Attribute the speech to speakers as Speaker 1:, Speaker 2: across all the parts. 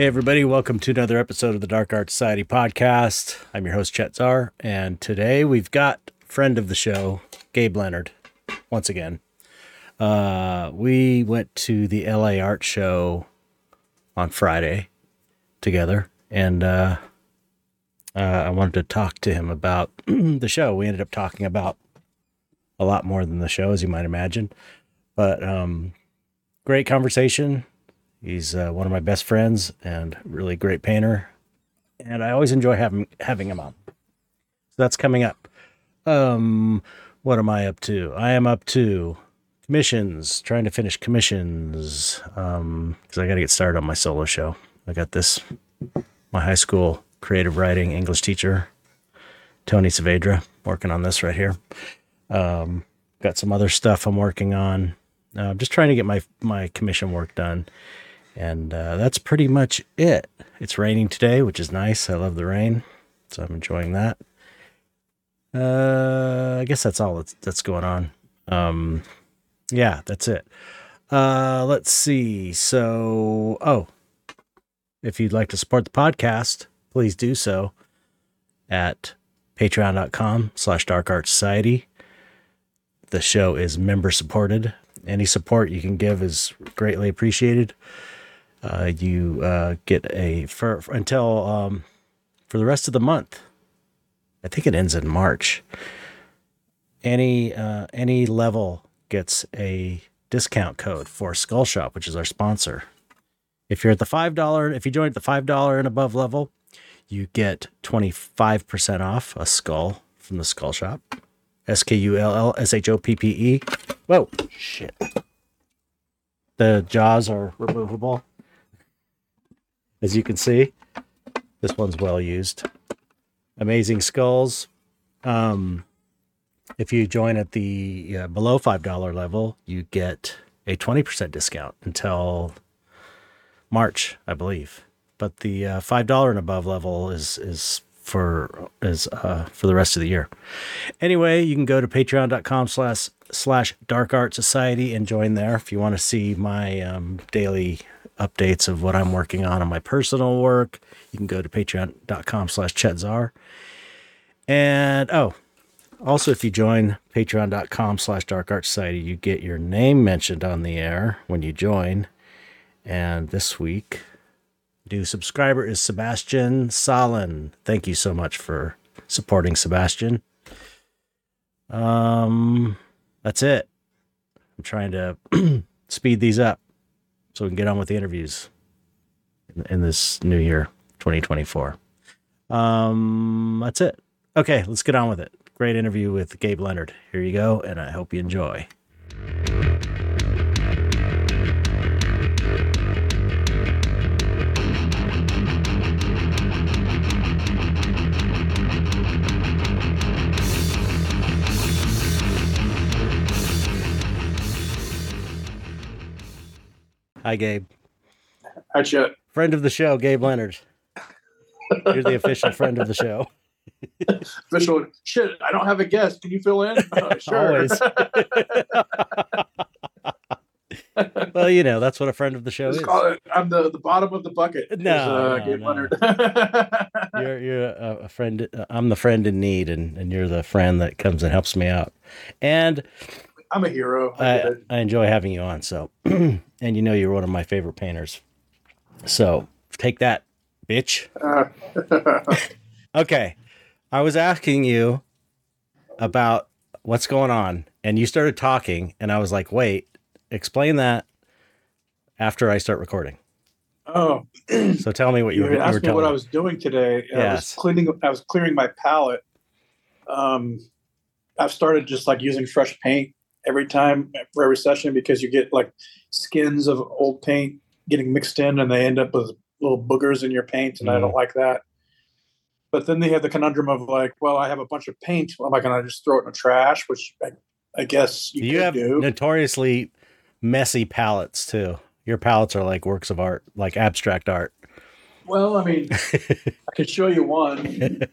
Speaker 1: Hey, everybody, welcome to another episode of the Dark Art Society podcast. I'm your host, Chet Zar, and today we've got friend of the show, Gabe Leonard, once again. Uh, we went to the LA Art Show on Friday together, and uh, uh, I wanted to talk to him about the show. We ended up talking about a lot more than the show, as you might imagine, but um, great conversation He's uh, one of my best friends and really great painter, and I always enjoy having having him on. So that's coming up. Um, what am I up to? I am up to commissions, trying to finish commissions um because I got to get started on my solo show. I got this my high school creative writing English teacher Tony Saavedra working on this right here. Um, got some other stuff I'm working on. Uh, I'm just trying to get my my commission work done and uh, that's pretty much it. It's raining today, which is nice. I love the rain, so I'm enjoying that. Uh, I guess that's all that's, that's going on. Um, yeah, that's it. Uh, let's see. So, oh, if you'd like to support the podcast, please do so at patreon.com slash dark art society. The show is member supported. Any support you can give is greatly appreciated. Uh, you uh, get a for, for until um, for the rest of the month. I think it ends in March. Any uh, any level gets a discount code for Skull Shoppe, which is our sponsor. If you're at the five dollar, if you join at the five dollar and above level, you get twenty five percent off a skull from the Skull Shoppe. S K U L L S H O P P E. Whoa, shit. The jaws are removable as you can see. This one's well used. Amazing skulls. Um, if you join at the uh, below $5 level, you get a 20% discount until March, I believe. But the uh, $5 and above level is, is for is uh, for the rest of the year. Anyway, you can go to patreon.com slash slash dark art society and join there if you want to see my um, daily updates of what I'm working on on my personal work. You can go to patreon.com slash chetzar. And oh, also if you join patreon.com slash dark art society, you get your name mentioned on the air when you join. And this week, new subscriber is Sebastian Salin. Thank you so much for supporting Sebastian. Um, that's it. I'm trying to speed these up so we can get on with the interviews in, this new year, 2024. Um, that's it. Okay, let's get on with it. Great interview with Gabe Leonard. Here you go, and I hope you enjoy. Hi, Gabe.
Speaker 2: Hi, Chet.
Speaker 1: Friend of the show, Gabe Leonard. You're the official friend of the show.
Speaker 2: official shit. I don't have a guest. Can you fill in? Uh, sure.
Speaker 1: Well, you know that's what a friend of the show
Speaker 2: Just
Speaker 1: is.
Speaker 2: it- I'm the, the bottom of the bucket.
Speaker 1: No,
Speaker 2: is, uh,
Speaker 1: no,
Speaker 2: Gabe
Speaker 1: no.
Speaker 2: Leonard.
Speaker 1: You're you're a, a friend. uh, I'm the friend in need, and, and you're the friend that comes and helps me out. And
Speaker 2: I'm a hero. I
Speaker 1: I. I enjoy having you on. So, and you know you're one of my favorite painters. So take that, bitch.
Speaker 2: Uh,
Speaker 1: Okay. I was asking you about what's going on, and you started talking, and I was like, wait, explain that after I start recording.
Speaker 2: oh,
Speaker 1: So tell me what you,
Speaker 2: you
Speaker 1: were, you were
Speaker 2: me
Speaker 1: telling
Speaker 2: what I was doing today. I
Speaker 1: Yes.
Speaker 2: was cleaning. I was clearing my palette. Um, I've started just like using fresh paint every time for every session because you get like skins of old paint getting mixed in, and they end up with little boogers in your paint, and I
Speaker 1: Mm.
Speaker 2: don't like that. But then they have the conundrum of like, well, I have a bunch of paint. Am I going to just throw it in the trash? Which I, I guess you,
Speaker 1: You have
Speaker 2: do.
Speaker 1: notoriously messy palettes too. Your palettes are like works of art, like abstract art.
Speaker 2: Well, I mean, I could show you one.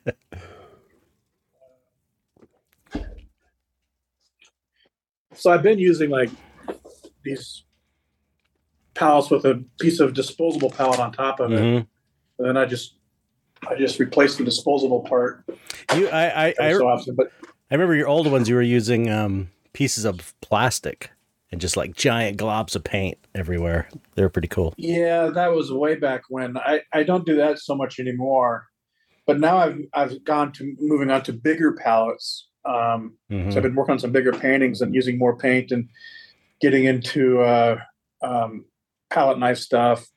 Speaker 2: So I've been using like these pallets with a piece of disposable pallet on top of it,
Speaker 1: Mhm.
Speaker 2: and then I just I just replaced the disposable part
Speaker 1: You, I, I, I,
Speaker 2: so often. But
Speaker 1: I remember your old ones. You were using um, pieces of plastic and just like giant globs of paint everywhere. They were pretty cool.
Speaker 2: yeah, that was way back when. I I don't do that so much anymore. But now I've I've gone to moving on to bigger pallets. Um,
Speaker 1: Mhm.
Speaker 2: So I've been working on some bigger paintings and using more paint and getting into uh, um, palette knife stuff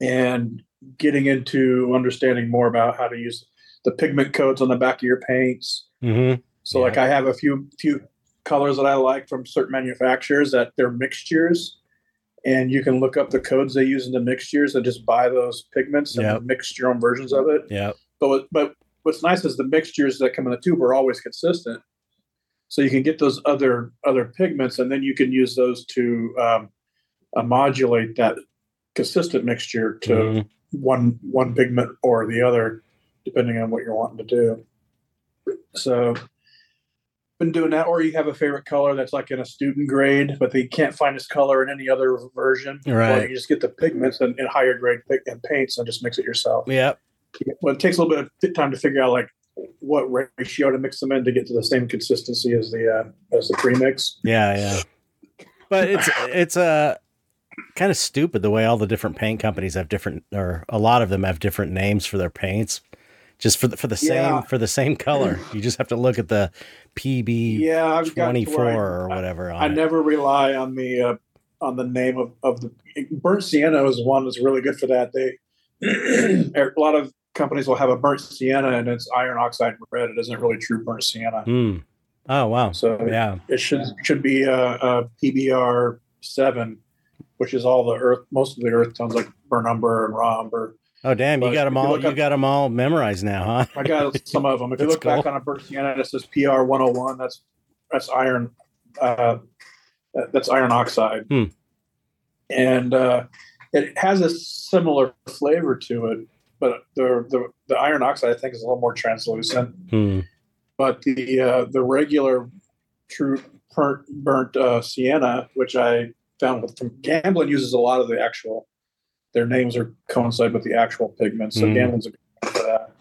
Speaker 2: and getting into understanding more about how to use the pigment codes on the back of your paints.
Speaker 1: Mhm.
Speaker 2: So like I have a few few colors that I like from certain manufacturers that they're mixtures. And you can look up the codes they use in the mixtures and just buy those pigments and
Speaker 1: Yep.
Speaker 2: mix your own versions of it.
Speaker 1: Yeah.
Speaker 2: But but what's nice is the mixtures that come in the tube are always consistent. So you can get those other other pigments, and then you can use those to um, uh, modulate that consistent mixture to
Speaker 1: Mhm.
Speaker 2: one one pigment or the other, depending on what you're wanting to do. So been doing that, or you have a favorite color that's like in a student grade, but they can't find this color in any other version.
Speaker 1: Right.
Speaker 2: you just get the pigments and, and higher grade and paints and just mix it yourself
Speaker 1: Yep.
Speaker 2: Well, it takes a little bit of time to figure out like what ratio to mix them in to get to the same consistency as the uh, as the premix.
Speaker 1: Yeah. Yeah. But it's it's uh, kind of stupid the way all the different paint companies have different, or a lot of them have different names for their paints, just for the for the same for the same color. You just have to look at the PB
Speaker 2: Yeah,
Speaker 1: twenty four or whatever. On
Speaker 2: I, I never rely on the uh, on the name of, of the burnt sienna is one that's really good for that. They a lot of companies will have a burnt sienna and it's iron oxide red. It isn't really true burnt sienna.
Speaker 1: Hmm. Oh wow.
Speaker 2: So
Speaker 1: Yeah.
Speaker 2: it should should be a, a PBR seven, which is all the earth most of the earth tones like burnt umber and raw umber.
Speaker 1: Oh damn! You got them all.
Speaker 2: look
Speaker 1: You
Speaker 2: up-
Speaker 1: got them all memorized now, huh?
Speaker 2: I got some of them. If you look back on a burnt sienna, it says PR 101. That's that's iron. Uh, that's iron oxide,
Speaker 1: Hmm.
Speaker 2: and uh, it has a similar flavor to it. But the, the the iron oxide, I think, is a little more translucent.
Speaker 1: Hmm.
Speaker 2: But the uh, the regular true burnt, burnt uh, sienna, which I found with from Gamblin, uses a lot of the actual. Their names are coincide with the actual pigments, so
Speaker 1: Mhm.
Speaker 2: Gamblin's a good for that.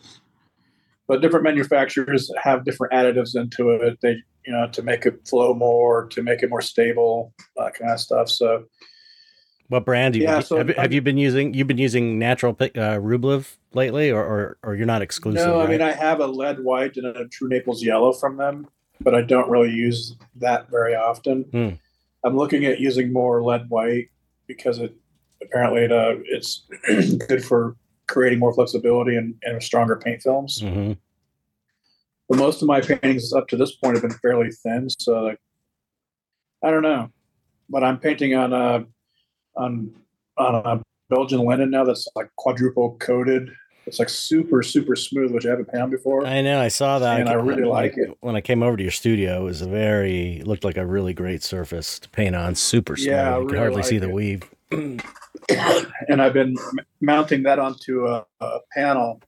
Speaker 2: But different manufacturers have different additives into it. They, you know, to make it flow more, to make it more stable, that kind of stuff. So
Speaker 1: What brand do you
Speaker 2: Yeah,
Speaker 1: have,
Speaker 2: so
Speaker 1: have,
Speaker 2: I'm-
Speaker 1: you been using? You've been using natural uh, Rublev lately, or, or or you're not exclusive?
Speaker 2: no, I
Speaker 1: right?
Speaker 2: mean I have a lead white and a true Naples yellow from them, but I don't really use that very often.
Speaker 1: Hmm.
Speaker 2: I'm looking at using more lead white because it apparently it, uh, it's good for creating more flexibility and, and stronger paint films.
Speaker 1: Mhm.
Speaker 2: But most of my paintings up to this point have been fairly thin, so like, I don't know. But I'm painting on a on on a Belgian linen now that's like quadruple coated. It's like super super smooth, which I haven't painted before.
Speaker 1: I know. I saw that.
Speaker 2: And I
Speaker 1: came-
Speaker 2: really like it.
Speaker 1: When I came over to your studio, it was a very looked like a really great surface to paint on. Super smooth.
Speaker 2: Yeah, I
Speaker 1: you could hardly see
Speaker 2: like
Speaker 1: the weave.
Speaker 2: and I've been m- mounting that onto a, a panel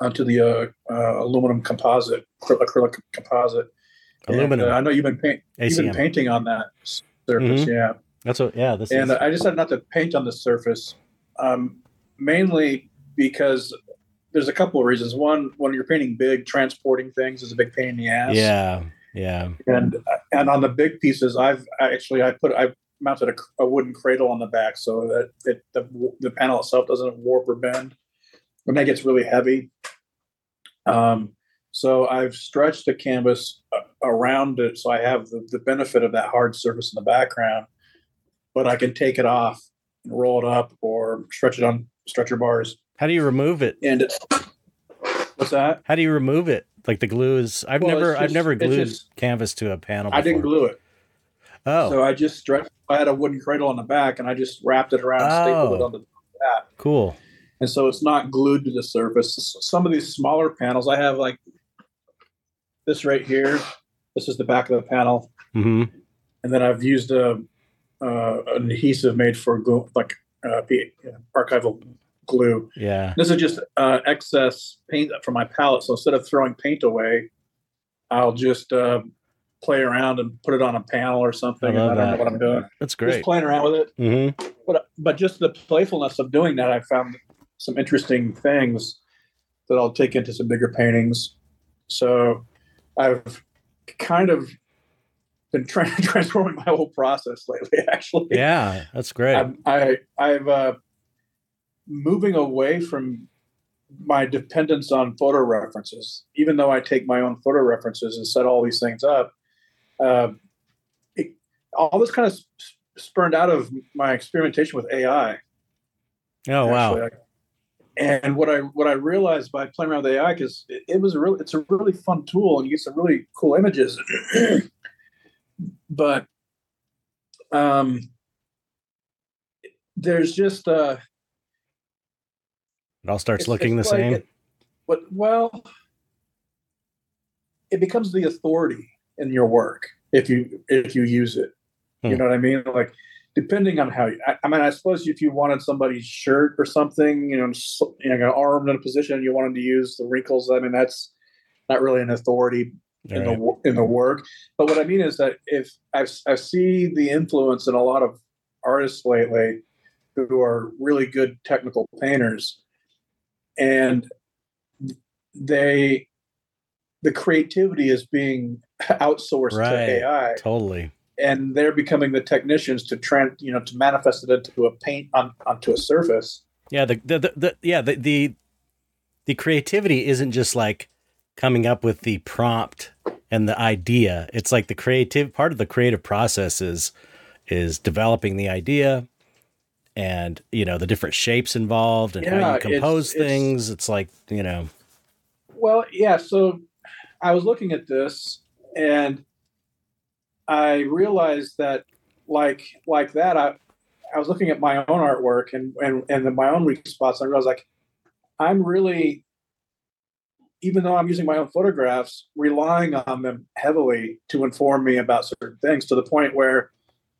Speaker 2: onto the uh, uh, aluminum composite acryl- acrylic composite. And,
Speaker 1: Aluminum.
Speaker 2: uh, I know you've been paint, you've been painting on that surface,
Speaker 1: Mhm.
Speaker 2: yeah.
Speaker 1: That's what. Yeah. This
Speaker 2: and
Speaker 1: is.
Speaker 2: I decided not to paint on the surface, um, mainly because there's a couple of reasons. One, when you're painting big, transporting things is a big pain in the ass.
Speaker 1: yeah. Yeah.
Speaker 2: And and on the big pieces, I've I actually I put I mounted a, a wooden cradle on the back so that it, the the panel itself doesn't warp or bend when that gets really heavy. Um, so I've stretched the canvas uh, around it, so I have the, the benefit of that hard surface in the background, but I can take it off and roll it up or stretch it on stretcher bars.
Speaker 1: How do you remove it?
Speaker 2: And it's what's that?
Speaker 1: How do you remove it? Like the glue is. I've
Speaker 2: Well,
Speaker 1: never.
Speaker 2: it's
Speaker 1: I've never glued
Speaker 2: just-
Speaker 1: canvas to a panel.
Speaker 2: I didn't
Speaker 1: before.
Speaker 2: glue it.
Speaker 1: Oh,
Speaker 2: So I just stretched. I had a wooden cradle on the back, and I just wrapped it around, stapled it
Speaker 1: Oh.
Speaker 2: on the back,
Speaker 1: cool.
Speaker 2: and so it's not glued to the surface. Some of these smaller panels, I have like this right here. This is the back of the panel,
Speaker 1: hmm
Speaker 2: and then I've used a uh, an adhesive made for glue, like uh, P- archival glue.
Speaker 1: Yeah.
Speaker 2: This is just uh, excess paint from my palette. So instead of throwing paint away, I'll just uh, play around and put it on a panel or something.
Speaker 1: I
Speaker 2: I,
Speaker 1: love
Speaker 2: don't know
Speaker 1: that.
Speaker 2: what I'm doing.
Speaker 1: That's great.
Speaker 2: Just playing around with it.
Speaker 1: hmm
Speaker 2: But but just the playfulness of doing that, I found some interesting things that I'll take into some bigger paintings. So I've kind of been trying transforming my whole process lately. Actually,
Speaker 1: Yeah, that's great.
Speaker 2: I'm, I I've uh, moving away from my dependence on photo references. Even though I take my own photo references and set all these things up, uh, it, all this kind of spurned out of my experimentation with AI.
Speaker 1: oh wow.
Speaker 2: And what I what I realized by playing around with AI because it, it was a really it's a really fun tool and you get some really cool images, but um, there's just uh,
Speaker 1: It all starts
Speaker 2: it's-
Speaker 1: looking
Speaker 2: it's
Speaker 1: the
Speaker 2: like
Speaker 1: same.
Speaker 2: it- But well, it becomes the authority in your work if you if you use it. You
Speaker 1: Hmm.
Speaker 2: know what I mean? Like depending on how you, I, I mean, I suppose if you wanted somebody's shirt or something, you know, you know, armed in a position, and you wanted to use the wrinkles. I mean, that's not really an authority in the
Speaker 1: Right.
Speaker 2: in the work. But what I mean is that if I've I see the influence in a lot of artists lately who are really good technical painters, and they the creativity is being outsourced
Speaker 1: Right.
Speaker 2: to AI,
Speaker 1: Totally.
Speaker 2: and they're becoming the technicians to trend you know to manifest it into a paint on, onto a surface.
Speaker 1: Yeah, the the, the, the yeah, the, the the creativity isn't just like coming up with the prompt and the idea. It's like the creative part of the creative process is is developing the idea and you know the different shapes involved and how you compose
Speaker 2: it's-
Speaker 1: things. It's like, you know,
Speaker 2: Well, yeah. So I was looking at this, and I realized that, like, like that, I, I was looking at my own artwork and and and my own weak spots. And I realized, like, I'm really, even though I'm using my own photographs, relying on them heavily to inform me about certain things to the point where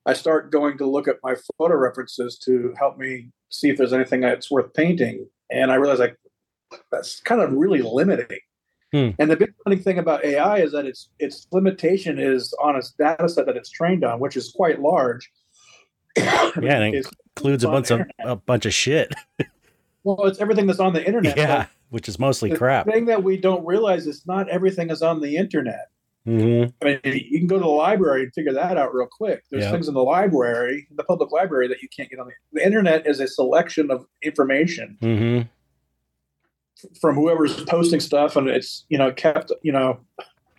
Speaker 2: I start going to look at my photo references to help me see if there's anything that's worth painting. And I realized, like, that's kind of really limiting.
Speaker 1: Hmm.
Speaker 2: And the big funny thing about AI is that its its limitation is on its data set that it's trained on, which is quite large.
Speaker 1: Yeah, and it includes a bunch of a bunch of shit.
Speaker 2: well, it's everything that's on the internet.
Speaker 1: yeah,
Speaker 2: but
Speaker 1: which is mostly
Speaker 2: the
Speaker 1: crap.
Speaker 2: thing that we don't realize is not everything is on the internet.
Speaker 1: hmm
Speaker 2: I mean, you can go to the library and figure that out real quick. There's
Speaker 1: Yeah.
Speaker 2: things in the library, the public library, that you can't get on the. The internet is a selection of information
Speaker 1: hmm
Speaker 2: from whoever's posting stuff and it's you know kept you know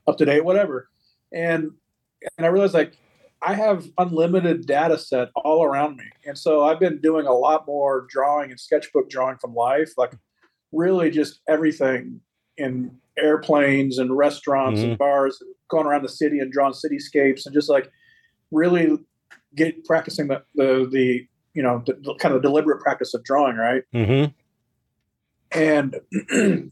Speaker 2: up to date whatever and and i realized like i have unlimited data set all around me and so i've been doing a lot more drawing and sketchbook drawing from life like really just everything in airplanes and restaurants and bars going around the city and drawing cityscapes and just like really get practicing the the, the you know the, the kind of deliberate practice of drawing right
Speaker 1: Mm-hmm.
Speaker 2: and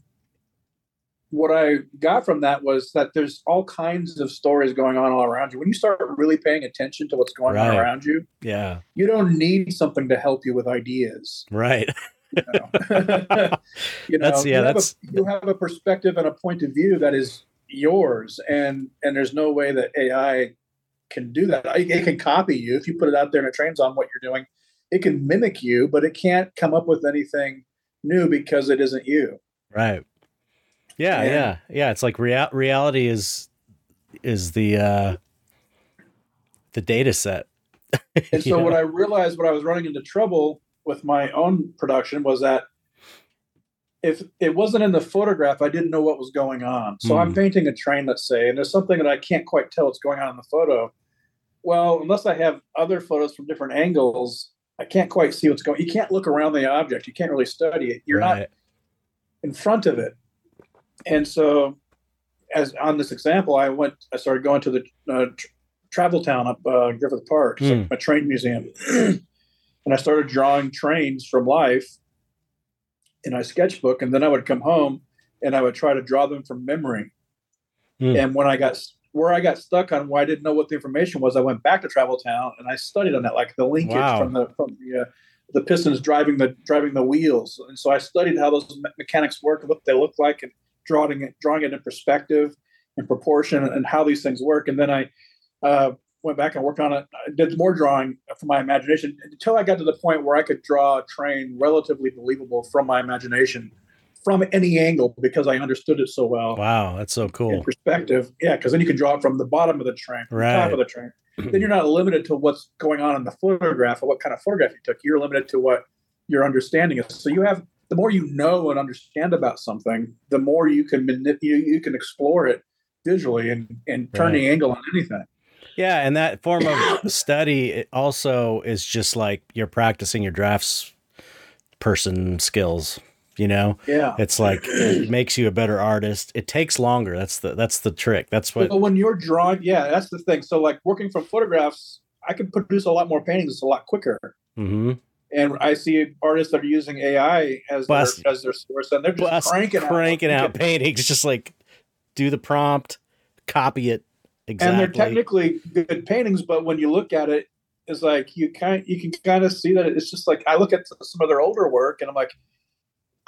Speaker 2: what I got from that was that there's all kinds of stories going on all around you. When you start really paying attention to what's going on around you,
Speaker 1: Yeah.
Speaker 2: you don't need something to help you with ideas.
Speaker 1: Right.
Speaker 2: You know, You know,
Speaker 1: yeah,
Speaker 2: you have a, you have a perspective and a point of view that is yours, and and there's no way that AI can do that. It can copy you if you put it out there and it trains on what you're doing. It can mimic you, but it can't come up with anything new because it isn't you.
Speaker 1: Right. Yeah,
Speaker 2: And-
Speaker 1: yeah, yeah. It's like real reality is is the uh the data set.
Speaker 2: And so
Speaker 1: Yeah.
Speaker 2: what I realized when I was running into trouble with my own production was that if it wasn't in the photograph, I didn't know what was going on. So I'm
Speaker 1: Mm.
Speaker 2: painting a train, let's say, and there's something that I can't quite tell what's going on in the photo. Well, unless I have other photos from different angles, I can't quite see what's going. You can't look around the object. You can't really study it. You're not in front of it. And so, as on this example, I went, I started going to the uh, tr- travel town up uh, Griffith Park, like a train museum, and I started drawing trains from life in my sketchbook. And then I would come home and I would try to draw them from memory.
Speaker 1: Hmm.
Speaker 2: And when I got where I got stuck on where I didn't know what the information was, I went back to travel town and I studied on that, like the linkage
Speaker 1: Wow.
Speaker 2: from the from the uh, the pistons driving the driving the wheels. And so I studied how those me- mechanics work, what they look like, and drawing it drawing it in perspective. and proportion and how these things work. And then I uh, went back and worked on it. I did more drawing from my imagination until I got to the point where I could draw a train relatively believable from my imagination from any angle because I understood it so well.
Speaker 1: Wow, that's so cool.
Speaker 2: In perspective, yeah, because then you can draw it from the bottom of the train,
Speaker 1: right.
Speaker 2: the top of the train. then you're not limited to what's going on in the photograph or what kind of photograph you took. You're limited to what your understanding is. So you have the more you know and understand about something, the more you can manip- you, you can explore it visually and and turn right. the angle on anything.
Speaker 1: Yeah, and that form of study also is just like you're practicing your drafts person skills you know?
Speaker 2: Yeah.
Speaker 1: It's like it makes you a better artist. It takes longer. That's the that's the trick. That's what
Speaker 2: well, when you're drawing yeah that's the thing. So like working from photographs i can produce a lot more paintings. A lot quicker.
Speaker 1: Mm-hmm.
Speaker 2: and i see artists that are using ai as their, as their source and they're just cranking,
Speaker 1: cranking out, out paintings. Just like do the prompt copy it exactly
Speaker 2: and they're technically good paintings but when you look at it it's like you kind you can kind of see that it's just like i look at some of their older work and i'm like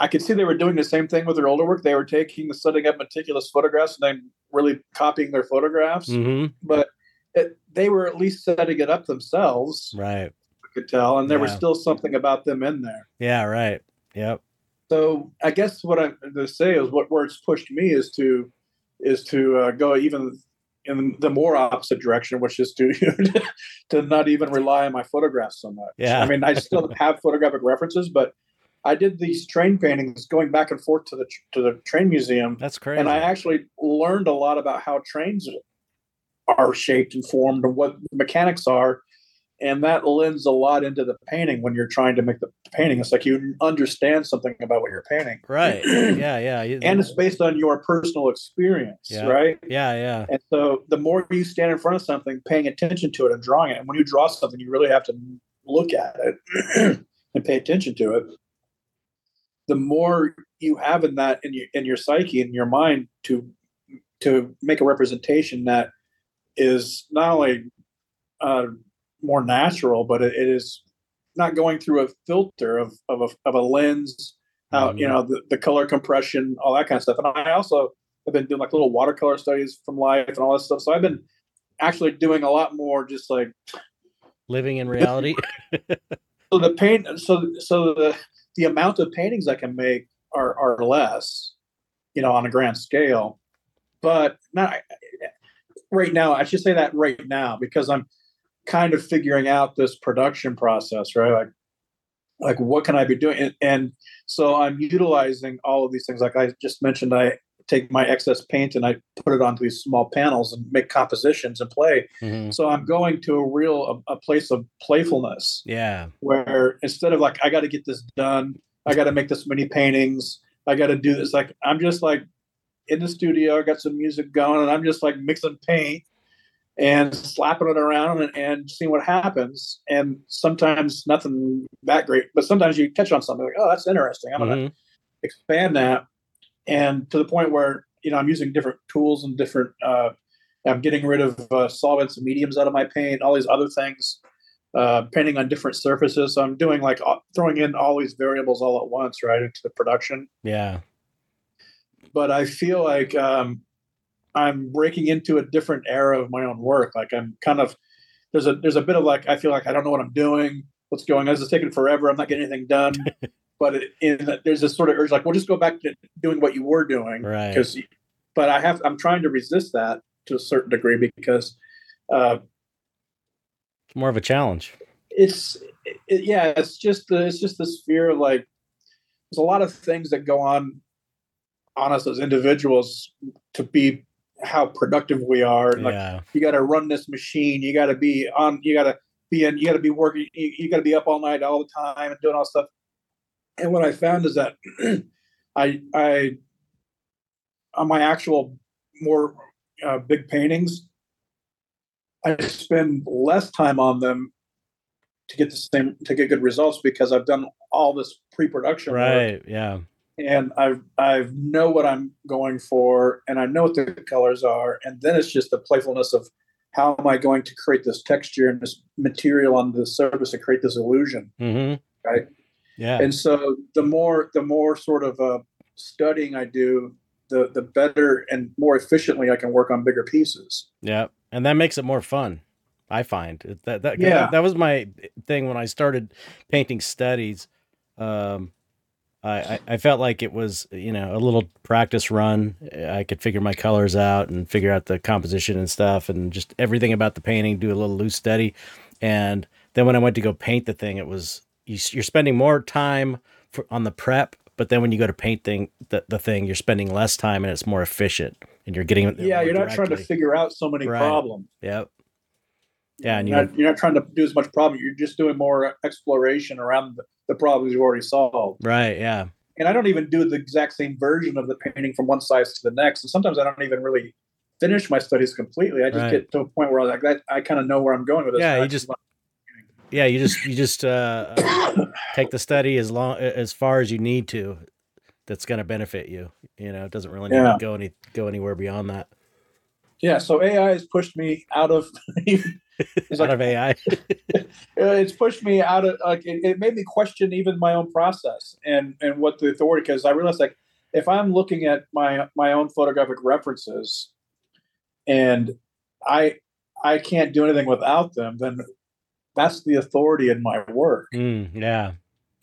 Speaker 2: I could see they were doing the same thing with their older work. They were taking, setting up meticulous photographs and then really copying their photographs.
Speaker 1: Mm-hmm.
Speaker 2: But it, they were at least setting it up themselves.
Speaker 1: Right.
Speaker 2: I could tell. And there yeah. was still something about them in there.
Speaker 1: Yeah, right. Yep.
Speaker 2: So I guess what I'm going to say is what where it's pushed me is to is to uh, go even in the more opposite direction, which is to to not even rely on my photographs so much.
Speaker 1: Yeah.
Speaker 2: I mean, I still have photographic references, but I did these train paintings going back and forth to the to the train museum.
Speaker 1: That's crazy.
Speaker 2: And I actually learned a lot about how trains are shaped and formed and what the mechanics are. And that lends a lot into the painting when you're trying to make the painting. It's like you understand something about what you're painting.
Speaker 1: Right. yeah, yeah.
Speaker 2: and it's based on your personal experience,
Speaker 1: yeah.
Speaker 2: right?
Speaker 1: Yeah, yeah.
Speaker 2: And so the more you stand in front of something, paying attention to it and drawing it, and when you draw something, you really have to look at it and pay attention to it the more you have in that in your in your psyche in your mind to to make a representation that is not only uh, more natural, but it, it is not going through a filter of of a, of a lens, how mm-hmm. you know the, the color compression, all that kind of stuff. And I also have been doing like little watercolor studies from life and all that stuff. So I've been actually doing a lot more just like
Speaker 1: living in reality.
Speaker 2: so the paint, so so the the amount of paintings I can make are, are less, you know, on a grand scale. But not right now. I should say that right now because I'm kind of figuring out this production process, right? Like, like what can I be doing? And, and so I'm utilizing all of these things. Like I just mentioned, I take my excess paint and I put it onto these small panels and make compositions and play.
Speaker 1: Mm-hmm.
Speaker 2: So I'm going to a real a, a, place of playfulness.
Speaker 1: Yeah.
Speaker 2: Where instead of like I got to get this done, I got to make this many paintings, I got to do this. Like I'm just like in the studio, I got some music going, and I'm just like mixing paint and slapping it around and, and seeing what happens. And sometimes nothing that great, but sometimes you catch on something like, oh, that's interesting. I'm mm-hmm. gonna expand that and to the point where you know I'm using different tools and different. Uh, I'm getting rid of uh, solvents and mediums out of my paint, all these other things, uh, painting on different surfaces. So I'm doing like throwing in all these variables all at once, right, into the production.
Speaker 1: Yeah.
Speaker 2: But I feel like um, I'm breaking into a different era of my own work. Like I'm kind of there's a there's a bit of like I feel like I don't know what I'm doing. What's going on? This is taking forever. I'm not getting anything done. but in, there's this sort of urge like well just go back to doing what you were doing
Speaker 1: right
Speaker 2: because but i have i'm trying to resist that to a certain degree because uh
Speaker 1: more of a challenge
Speaker 2: it's it, yeah it's just the, it's just this fear of like there's a lot of things that go on on us as individuals to be how productive we are like
Speaker 1: yeah.
Speaker 2: you got to run this machine you got to be on you got to be in you got to be working you, you got to be up all night all the time and doing all stuff and what I found is that I I on my actual more uh, big paintings, I spend less time on them to get the same to get good results because I've done all this pre-production
Speaker 1: right
Speaker 2: work.
Speaker 1: yeah
Speaker 2: and I I know what I'm going for and I know what the colors are and then it's just the playfulness of how am I going to create this texture and this material on the surface to create this illusion
Speaker 1: mm-hmm.
Speaker 2: right
Speaker 1: yeah.
Speaker 2: And so the more the more sort of uh, studying I do, the the better and more efficiently I can work on bigger pieces.
Speaker 1: Yeah, and that makes it more fun. I find that that
Speaker 2: Yeah.
Speaker 1: that, that was my thing when I started painting studies. Um, I, I felt like it was you know a little practice run. I could figure my colors out and figure out the composition and stuff, and just everything about the painting. Do a little loose study, and then when I went to go paint the thing, it was you, you're spending more time for, on the prep. But then when you go to paint thing the, the thing, you're spending less time and it's more efficient, and you're getting
Speaker 2: Yeah, you're not trying to figure out so many
Speaker 1: Right.
Speaker 2: problems.
Speaker 1: Yep. Yeah, and you
Speaker 2: You're not, you're not trying to do as much problem. You're just doing more exploration around the, the problems you've already solved.
Speaker 1: right, yeah,
Speaker 2: And I don't even do the exact same version of the painting from one size to the next. And sometimes I don't even really finish my studies completely. I just
Speaker 1: Right.
Speaker 2: get to a point where I like that. I kind of know where I'm going with this.
Speaker 1: Yeah, you just- yeah. You just you just uh, take the study as long as far as you need to. That's going to benefit you. You know, it doesn't really need
Speaker 2: Yeah.
Speaker 1: to go any go anywhere beyond that.
Speaker 2: Yeah. So AI has pushed me out of. it's
Speaker 1: Out
Speaker 2: like
Speaker 1: of AI.
Speaker 2: it's pushed me out of like it, it made me question even my own process and and what the authority because I realized like if I'm looking at my my own photographic references and I I can't do anything without them then that's the authority in my work
Speaker 1: Mm, yeah,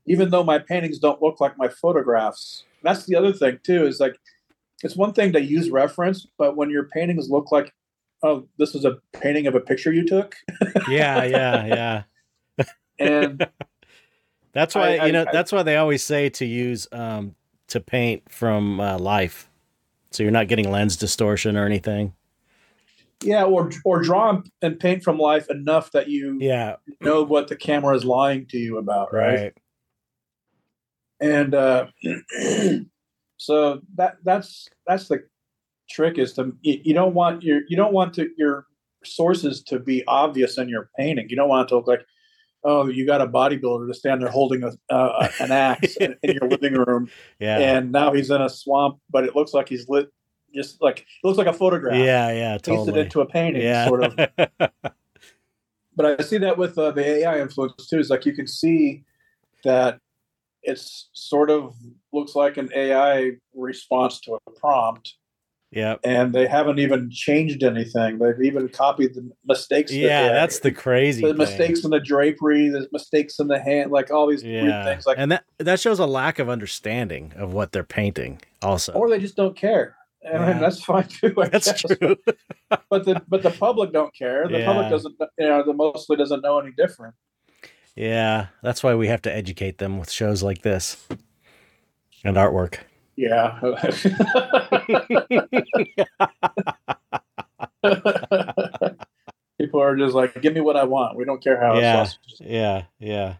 Speaker 2: even though my paintings don't look like my photographs that's the other thing too is like it's one thing to use reference but when your paintings look like oh this is a painting of a picture you took
Speaker 1: yeah, yeah, yeah.
Speaker 2: and
Speaker 1: That's why
Speaker 2: I-
Speaker 1: you know.
Speaker 2: I-
Speaker 1: that's why they always say to use um to paint from uh, life, so you're not getting lens distortion or anything.
Speaker 2: Yeah, or or draw and paint from life enough that you
Speaker 1: Yeah,
Speaker 2: know what the camera is lying to you about, right?
Speaker 1: right.
Speaker 2: And uh, so that that's that's the trick is to you, don't want your you don't want to your sources to be obvious in your painting. You don't want it to look like oh you got a bodybuilder to stand there holding a, uh, an axe in, in your living room,
Speaker 1: Yeah,
Speaker 2: and now he's in a swamp, but it looks like he's lit. Just like it looks like a photograph.
Speaker 1: yeah, yeah.
Speaker 2: pasted
Speaker 1: Totally.
Speaker 2: into a painting,
Speaker 1: yeah.
Speaker 2: sort of. but I see that with uh, the AI influence too. Is like you can see that it's sort of looks like an AI response to a prompt,
Speaker 1: Yeah.
Speaker 2: and they haven't even changed anything. They've even copied the mistakes.
Speaker 1: Yeah,
Speaker 2: they-
Speaker 1: that's the crazy.
Speaker 2: the
Speaker 1: thing.
Speaker 2: mistakes in the drapery, the mistakes in the hand, like all these weird
Speaker 1: Yeah,
Speaker 2: things. Like,
Speaker 1: and that that shows a lack of understanding of what they're painting. Also,
Speaker 2: or they just don't care. And
Speaker 1: Yeah.
Speaker 2: that's fine too. I
Speaker 1: that's
Speaker 2: guess.
Speaker 1: true.
Speaker 2: But the but the public don't care. The
Speaker 1: Yeah.
Speaker 2: public doesn't. You know, the mostly doesn't know any different.
Speaker 1: yeah, that's why we have to educate them with shows like this and artwork.
Speaker 2: Yeah. People are just like, give me what I want. We don't care how
Speaker 1: Yeah.
Speaker 2: it's.
Speaker 1: Yeah, yeah,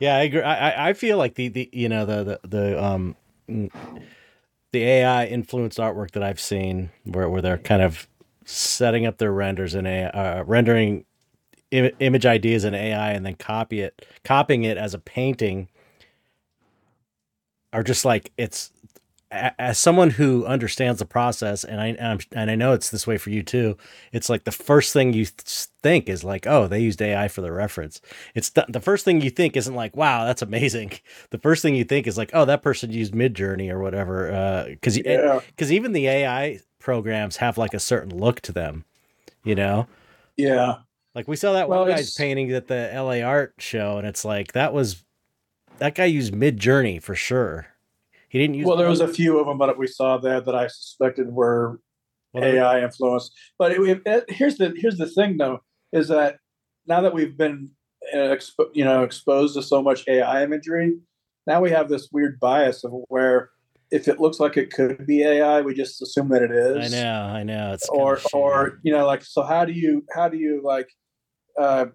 Speaker 1: yeah. I agree. I I- feel like the the you know the the the um the AI influenced artwork that I've seen where where they're kind of setting up their renders in a uh, rendering Im- image ideas in AI and then copy it copying it as a painting are just like it's as someone who understands the process and I and, I'm, and I know it's this way for you too it's like the first thing you th- think is like oh they used AI for the reference it's the, the first thing you think isn't like wow that's amazing the first thing you think is like oh that person used Midjourney or whatever uh, because
Speaker 2: Yeah.
Speaker 1: because even the AI programs have like a certain look to them you know
Speaker 2: Yeah.
Speaker 1: like we saw that
Speaker 2: Well,
Speaker 1: one guy's
Speaker 2: it's-
Speaker 1: painting at the LA art show, and it's like that was that guy used Midjourney for sure. He didn't use
Speaker 2: Well, there was a few of them that we saw there that I suspected were
Speaker 1: well,
Speaker 2: AI influenced. But it, it, here's the here's the thing though, is that now that we've been uh, expo- you know exposed to so much AI imagery, now we have this weird bias of where if it looks like it could be AI, we just assume that it is.
Speaker 1: I know, I know. It's
Speaker 2: or or you know like so how do you how do you like uh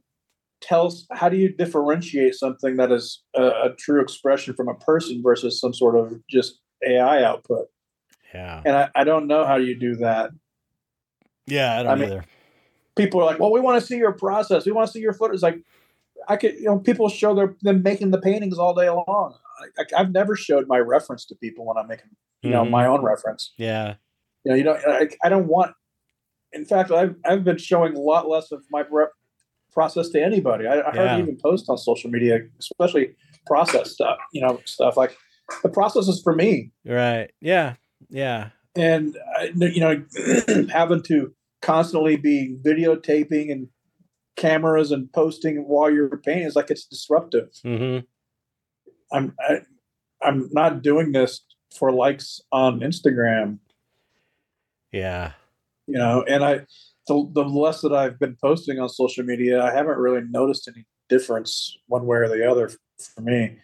Speaker 2: tell how do you differentiate something that is a, a true expression from a person versus some sort of just ai output?
Speaker 1: Yeah,
Speaker 2: and i, I don't know how you do that.
Speaker 1: Yeah. I don't
Speaker 2: I mean-
Speaker 1: either.
Speaker 2: people are like well we want to see your process. We want to see your footage. Like i could you know people show their them making the paintings all day long. I, i've never showed my reference to people when i'm making you know
Speaker 1: Mhm.
Speaker 2: my own reference.
Speaker 1: Yeah,
Speaker 2: you know you don't I, I don't want in fact i've i've been showing a lot less of my rep process to anybody i, I
Speaker 1: Yeah.
Speaker 2: hardly even post on social media especially process stuff you know stuff like the process is for me
Speaker 1: right. Yeah, Yeah.
Speaker 2: And uh, you know, having to constantly be videotaping and cameras and posting while you're painting is like it's disruptive.
Speaker 1: Mm-hmm.
Speaker 2: I'm I, I'm not doing this for likes on Instagram.
Speaker 1: Yeah.
Speaker 2: You know, and I the the less that I've been posting on social media, I haven't really noticed any difference one way or the other for me.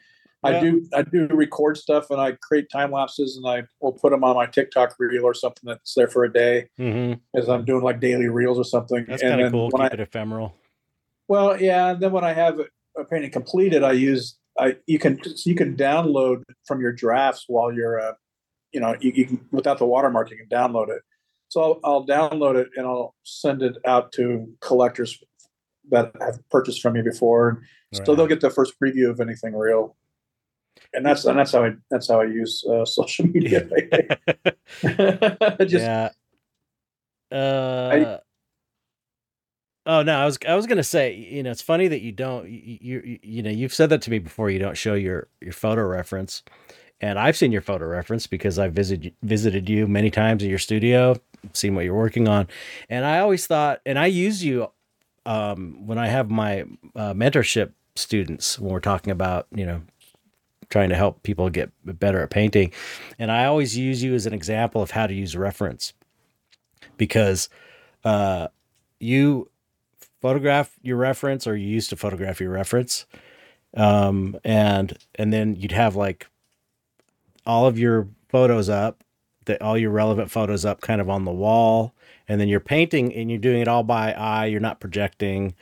Speaker 2: I do I do record stuff and I create time lapses and I will put them on my TikTok reel or something that's there for a day
Speaker 1: Mm-hmm.
Speaker 2: as I'm doing like daily reels or something.
Speaker 1: That's kind of cool. Keep
Speaker 2: I-
Speaker 1: it ephemeral.
Speaker 2: Well, yeah, and then when I have a painting completed, I use I you can you can download from your drafts while you're uh, you know you, you can without the watermark you can download it. So I'll, I'll download it and I'll send it out to collectors that have purchased from me before, so they'll get the first preview of anything real. And that's and that's how I that's how I use uh, social media. Just
Speaker 1: yeah. Uh, oh no, I was I was gonna say, you know, it's funny that you don't, you, you you know, you've said that to me before. You don't show your your photo reference, and I've seen your photo reference because I've visited visited you many times in your studio, seen what you're working on, and I always thought, and I use you um, when I have my uh, mentorship students when we're talking about, you know, trying to help people get better at painting. And I always use you as an example of how to use reference because uh, you photograph your reference or you used to photograph your reference. Um, and, and then you'd have like all of your photos up, that all your relevant photos up kind of on the wall. And then you're painting and you're doing it all by eye. You're not projecting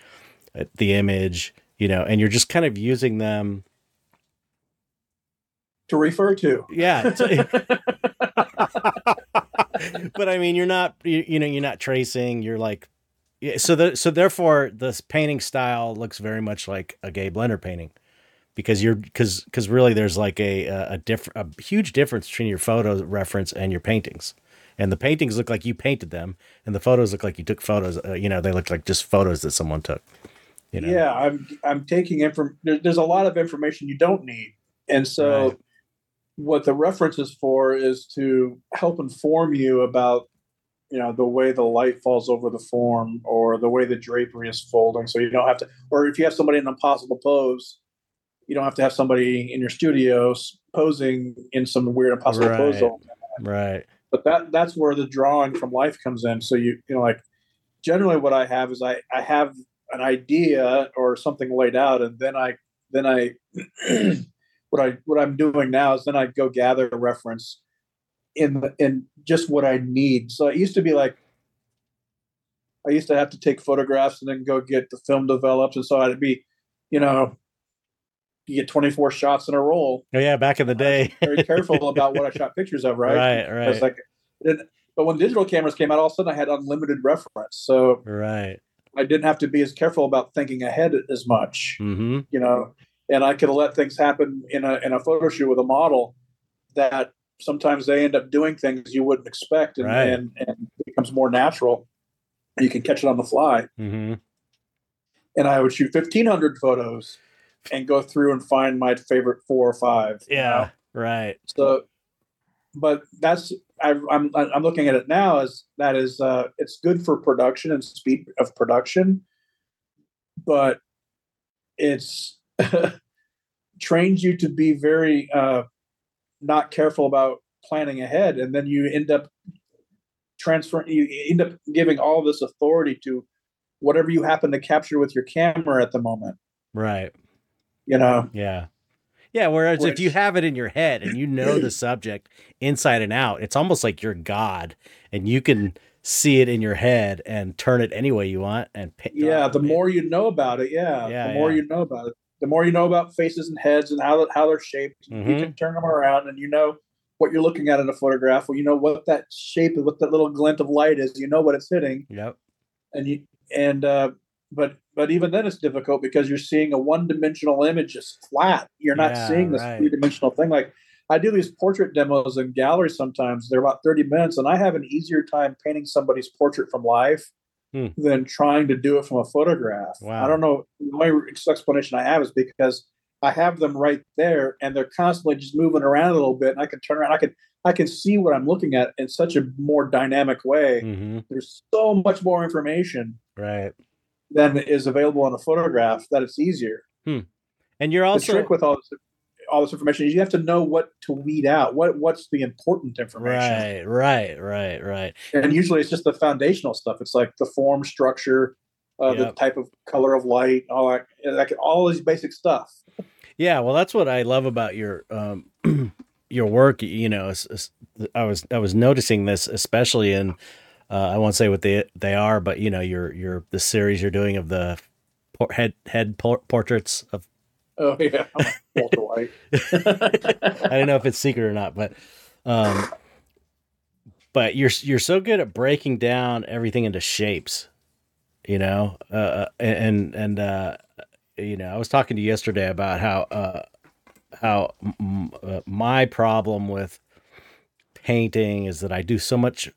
Speaker 1: uh, the image, you know, and you're just kind of using them
Speaker 2: to refer to.
Speaker 1: Yeah. but I mean, you're not, you, you know, you're not tracing. You're like, yeah, so the so therefore this painting style looks very much like a Gabe Leonard painting, because you're because because really there's like a a, a different a huge difference between your photo reference and your paintings. And the paintings look like you painted them, and the photos look like you took photos. Uh, you know, they look like just photos that someone took. You know?
Speaker 2: Yeah, I'm I'm taking inform. There, there's a lot of information you don't need, and so
Speaker 1: Right.
Speaker 2: what the reference is for is to help inform you about you know the way the light falls over the form or the way the drapery is folding, so you don't have to. Or if you have somebody in an impossible pose, you don't have to have somebody in your studio posing in some weird impossible pose.
Speaker 1: Right.
Speaker 2: but that that's where the drawing from life comes in so you you know like generally what i have is i i have an idea or something laid out and then i then i what i what i'm doing now is then i go gather a reference in the, in just what i need so it used to be like i used to have to take photographs and then go get the film developed and so i'd be you know you get 24 shots in a roll
Speaker 1: Oh yeah, back in the day.
Speaker 2: very careful about what I shot pictures of, right?
Speaker 1: Right,
Speaker 2: It's
Speaker 1: right.
Speaker 2: like, but when digital cameras came out, all of a sudden I had unlimited reference, so
Speaker 1: right.
Speaker 2: I didn't have to be as careful about thinking ahead as much,
Speaker 1: Mm-hmm.
Speaker 2: you know. And I could let things happen in a in a photo shoot with a model that sometimes they end up doing things you wouldn't expect, and
Speaker 1: Right.
Speaker 2: and, and it becomes more natural. You can catch it on the fly.
Speaker 1: Mm-hmm.
Speaker 2: And I would shoot fifteen hundred photos and go through and find my favorite four or five. you know?
Speaker 1: Yeah. Right.
Speaker 2: So, but that's I, I'm I'm looking at it now as that is uh, it's good for production and speed of production, but it's trains you to be very uh, not careful about planning ahead, and then you end up transferring you end up giving all this authority to whatever you happen to capture with your camera at the moment.
Speaker 1: Right.
Speaker 2: You know,
Speaker 1: Yeah. Yeah. Whereas if you have it in your head and you know the subject inside and out, it's almost like you're God and you can see it in your head and turn it any way you want. And pa-
Speaker 2: yeah the
Speaker 1: uh,
Speaker 2: more you know about it yeah,
Speaker 1: Yeah,
Speaker 2: the more
Speaker 1: yeah.
Speaker 2: you know about it the more you know about faces and heads and how how they're shaped you
Speaker 1: Mhm.
Speaker 2: can turn them around and you know what you're looking at in a photograph well you know what that shape is what that little glint of light is you know what it's hitting
Speaker 1: Yep.
Speaker 2: and you and uh but but even then it's difficult because you're seeing a one-dimensional image just flat you're not
Speaker 1: Yeah,
Speaker 2: seeing this
Speaker 1: right.
Speaker 2: three-dimensional thing like i do these portrait demos in galleries sometimes they're about 30 minutes and i have an easier time painting somebody's portrait from life
Speaker 1: Hmm.
Speaker 2: than trying to do it from a photograph
Speaker 1: Wow.
Speaker 2: i don't know the only explanation i have is because I have them right there, and they're constantly just moving around a little bit. And I can turn around. I can I can see what I'm looking at in such a more dynamic way.
Speaker 1: Mm-hmm.
Speaker 2: There's so much more information
Speaker 1: Right.
Speaker 2: Than is available in a photograph that it's easier.
Speaker 1: And you're
Speaker 2: the
Speaker 1: also
Speaker 2: trick with all this all this information is you have to know what to weed out. What what's the important information?
Speaker 1: right, right, right, right.
Speaker 2: And usually it's just the foundational stuff. It's like the form, structure, uh, the type of color of light, all that, like all this basic stuff.
Speaker 1: Yeah, well, that's what I love about your um, your work. You know, I was I was noticing this especially in uh, I won't say what they they are, but you know, your your the series you're doing of the por- head head por- portraits of.
Speaker 2: Oh yeah, Walter White.
Speaker 1: I don't know if it's secret or not, but um, but you're you're so good at breaking down everything into shapes, you know, uh, and and uh, you know, I was talking to you yesterday about how uh, how m- uh, my problem with painting is that I do so much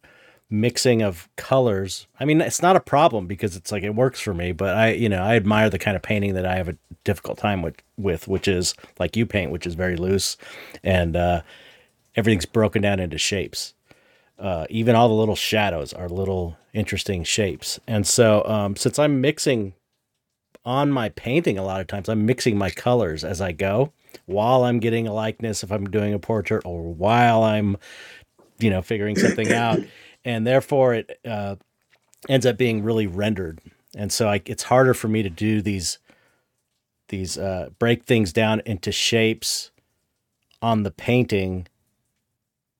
Speaker 1: mixing of colors. I mean, it's not a problem because it's like it works for me, but I, you know, I admire the kind of painting that I have a difficult time with, with which is like you paint, which is very loose and uh, everything's broken down into shapes. Uh, even all the little shadows are little interesting shapes. And so, um, since I'm mixing on my painting, a lot of times I'm mixing my colors as I go while I'm getting a likeness, if I'm doing a portrait, or while I'm, you know, figuring something out. And therefore, it uh, ends up being really rendered. And so, I, it's harder for me to do these, these uh, break things down into shapes on the painting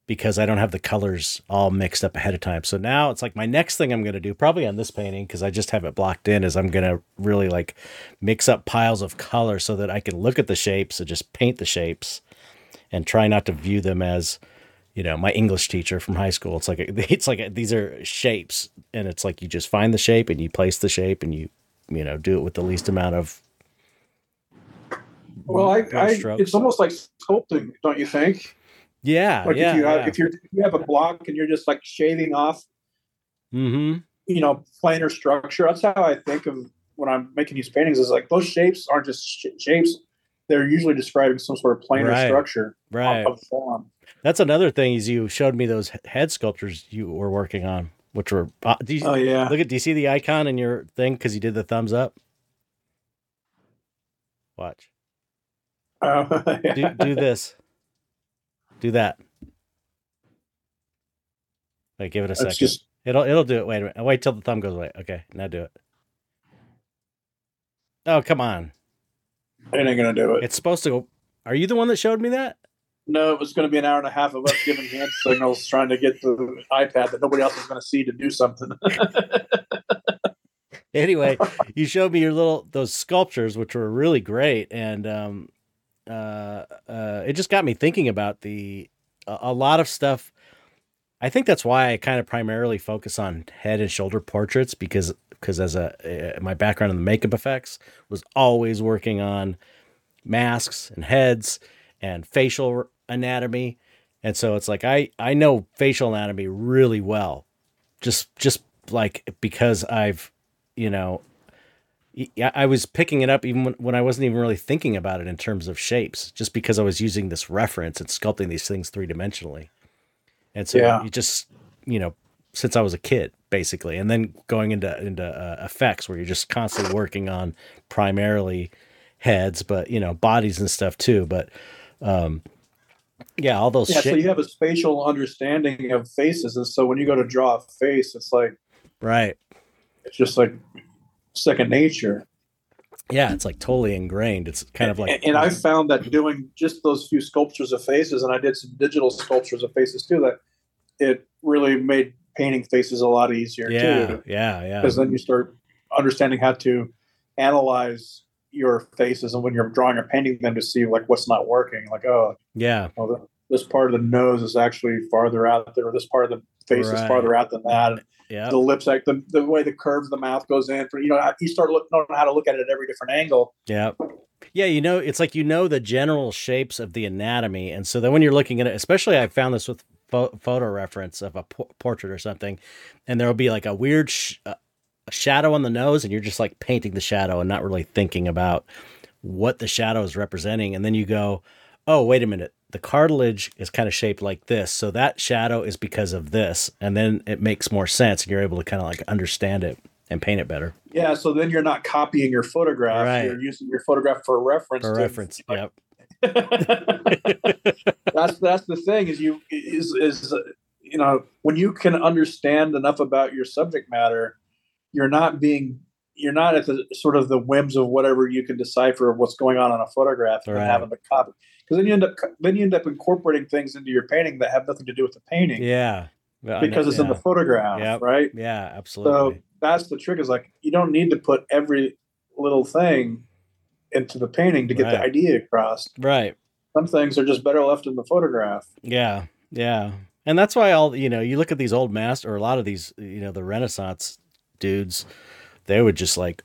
Speaker 1: because I don't have the colors all mixed up ahead of time. So now it's like my next thing I'm going to do, probably on this painting, because I just have it blocked in, is I'm going to really like mix up piles of color so that I can look at the shapes and just paint the shapes and try not to view them as, you know, my English teacher from high school. It's like, it's like these are shapes and it's like you just find the shape and you place the shape and you, you know, do it with the least amount of.
Speaker 2: Well, I, I it's almost like sculpting, don't you think?
Speaker 1: Yeah.
Speaker 2: Like
Speaker 1: yeah.
Speaker 2: if you have
Speaker 1: yeah.
Speaker 2: if you're if you have a block and you're just like shaving off,
Speaker 1: mm-hmm.
Speaker 2: you know, planar structure. That's how I think of when I'm making these paintings. Is like those shapes aren't just sh- shapes; they're usually describing some sort of planar
Speaker 1: Right.
Speaker 2: structure
Speaker 1: Right.
Speaker 2: of form.
Speaker 1: That's another thing is you showed me those head sculptures you were working on, which were. Uh, do you,
Speaker 2: Oh yeah.
Speaker 1: Look at. Do you see the icon in your thing because you did the thumbs up? Watch.
Speaker 2: Oh, yeah.
Speaker 1: Do do this. Do that. Wait, give it a
Speaker 2: It's
Speaker 1: second.
Speaker 2: just
Speaker 1: It'll it'll do it. Wait a minute. Wait till the thumb goes away. Okay, now do it. Oh come on!
Speaker 2: It ain't gonna do it.
Speaker 1: It's supposed to go. Are you the one that showed me that?
Speaker 2: No, it was going to be an hour and a half of us giving hand signals, trying to get the iPad that nobody else is going to see to do something.
Speaker 1: anyway, you showed me your little those sculptures, which were really great, and um, uh, uh, it just got me thinking about the a, a lot of stuff. I think that's why I kind of primarily focus on head and shoulder portraits because because as a uh, my background in the makeup effects was always working on masks and heads and facial anatomy, and so it's like I I know facial anatomy really well, just just like because I've you know I was picking it up even when, when I wasn't even really thinking about it in terms of shapes, just because I was using this reference and sculpting these things three dimensionally. And so
Speaker 2: Yeah.
Speaker 1: you just, you know, since I was a kid, basically, and then going into into uh, effects where you're just constantly working on primarily heads, but you know, bodies and stuff too. But um, yeah, all those
Speaker 2: yeah, so you have a spatial understanding of faces, and so when you go to draw a face, it's like
Speaker 1: right?
Speaker 2: it's just like second nature.
Speaker 1: Yeah, it's like totally ingrained. It's kind of like,
Speaker 2: and, and I found that doing just those few sculptures of faces, and I did some digital sculptures of faces too, that it really made painting faces a lot easier
Speaker 1: yeah,
Speaker 2: too.
Speaker 1: yeah, yeah,
Speaker 2: Because then you start understanding how to analyze your faces, and when you're drawing or painting them, to see like what's not working. Like, oh,
Speaker 1: yeah, oh,
Speaker 2: well, the, this part of the nose is actually farther out there, or this part of the face is farther out than that. And
Speaker 1: yeah.
Speaker 2: the lips, like the, the way the curve of the mouth goes in, for you know, you start look, knowing how to look at it at every different angle.
Speaker 1: Yeah. Yeah, you know, it's like you know the general shapes of the anatomy. And so then when you're looking at it, especially I found this with pho- photo reference of a por- portrait or something, and there'll be like a weird sh- uh, a shadow on the nose, and you're just like painting the shadow and not really thinking about what the shadow is representing. And then you go, oh, wait a minute. The cartilage is kind of shaped like this. So that shadow is because of this. And then it makes more sense and you're able to kind of like understand it and paint it better.
Speaker 2: Yeah. So then you're not copying your photograph.
Speaker 1: Right.
Speaker 2: You're using your photograph for a reference.
Speaker 1: For reference. Yep.
Speaker 2: that's that's the thing is you is is you know when you can understand enough about your subject matter you're not being you're not at the sort of the whims of whatever you can decipher of what's going on in a photograph and having to copy because then you end up then you end up incorporating things into your painting that have nothing to do with the painting
Speaker 1: Yeah.
Speaker 2: Because it's in the photograph
Speaker 1: Yep.
Speaker 2: right
Speaker 1: Yeah, absolutely.
Speaker 2: so that's the trick is like you don't need to put every little thing into the painting to get the idea across
Speaker 1: right.
Speaker 2: some things are just better left in the photograph
Speaker 1: Yeah, yeah, and that's why all you know. You look at these old master, or a lot of these, you know, the Renaissance dudes. They would just like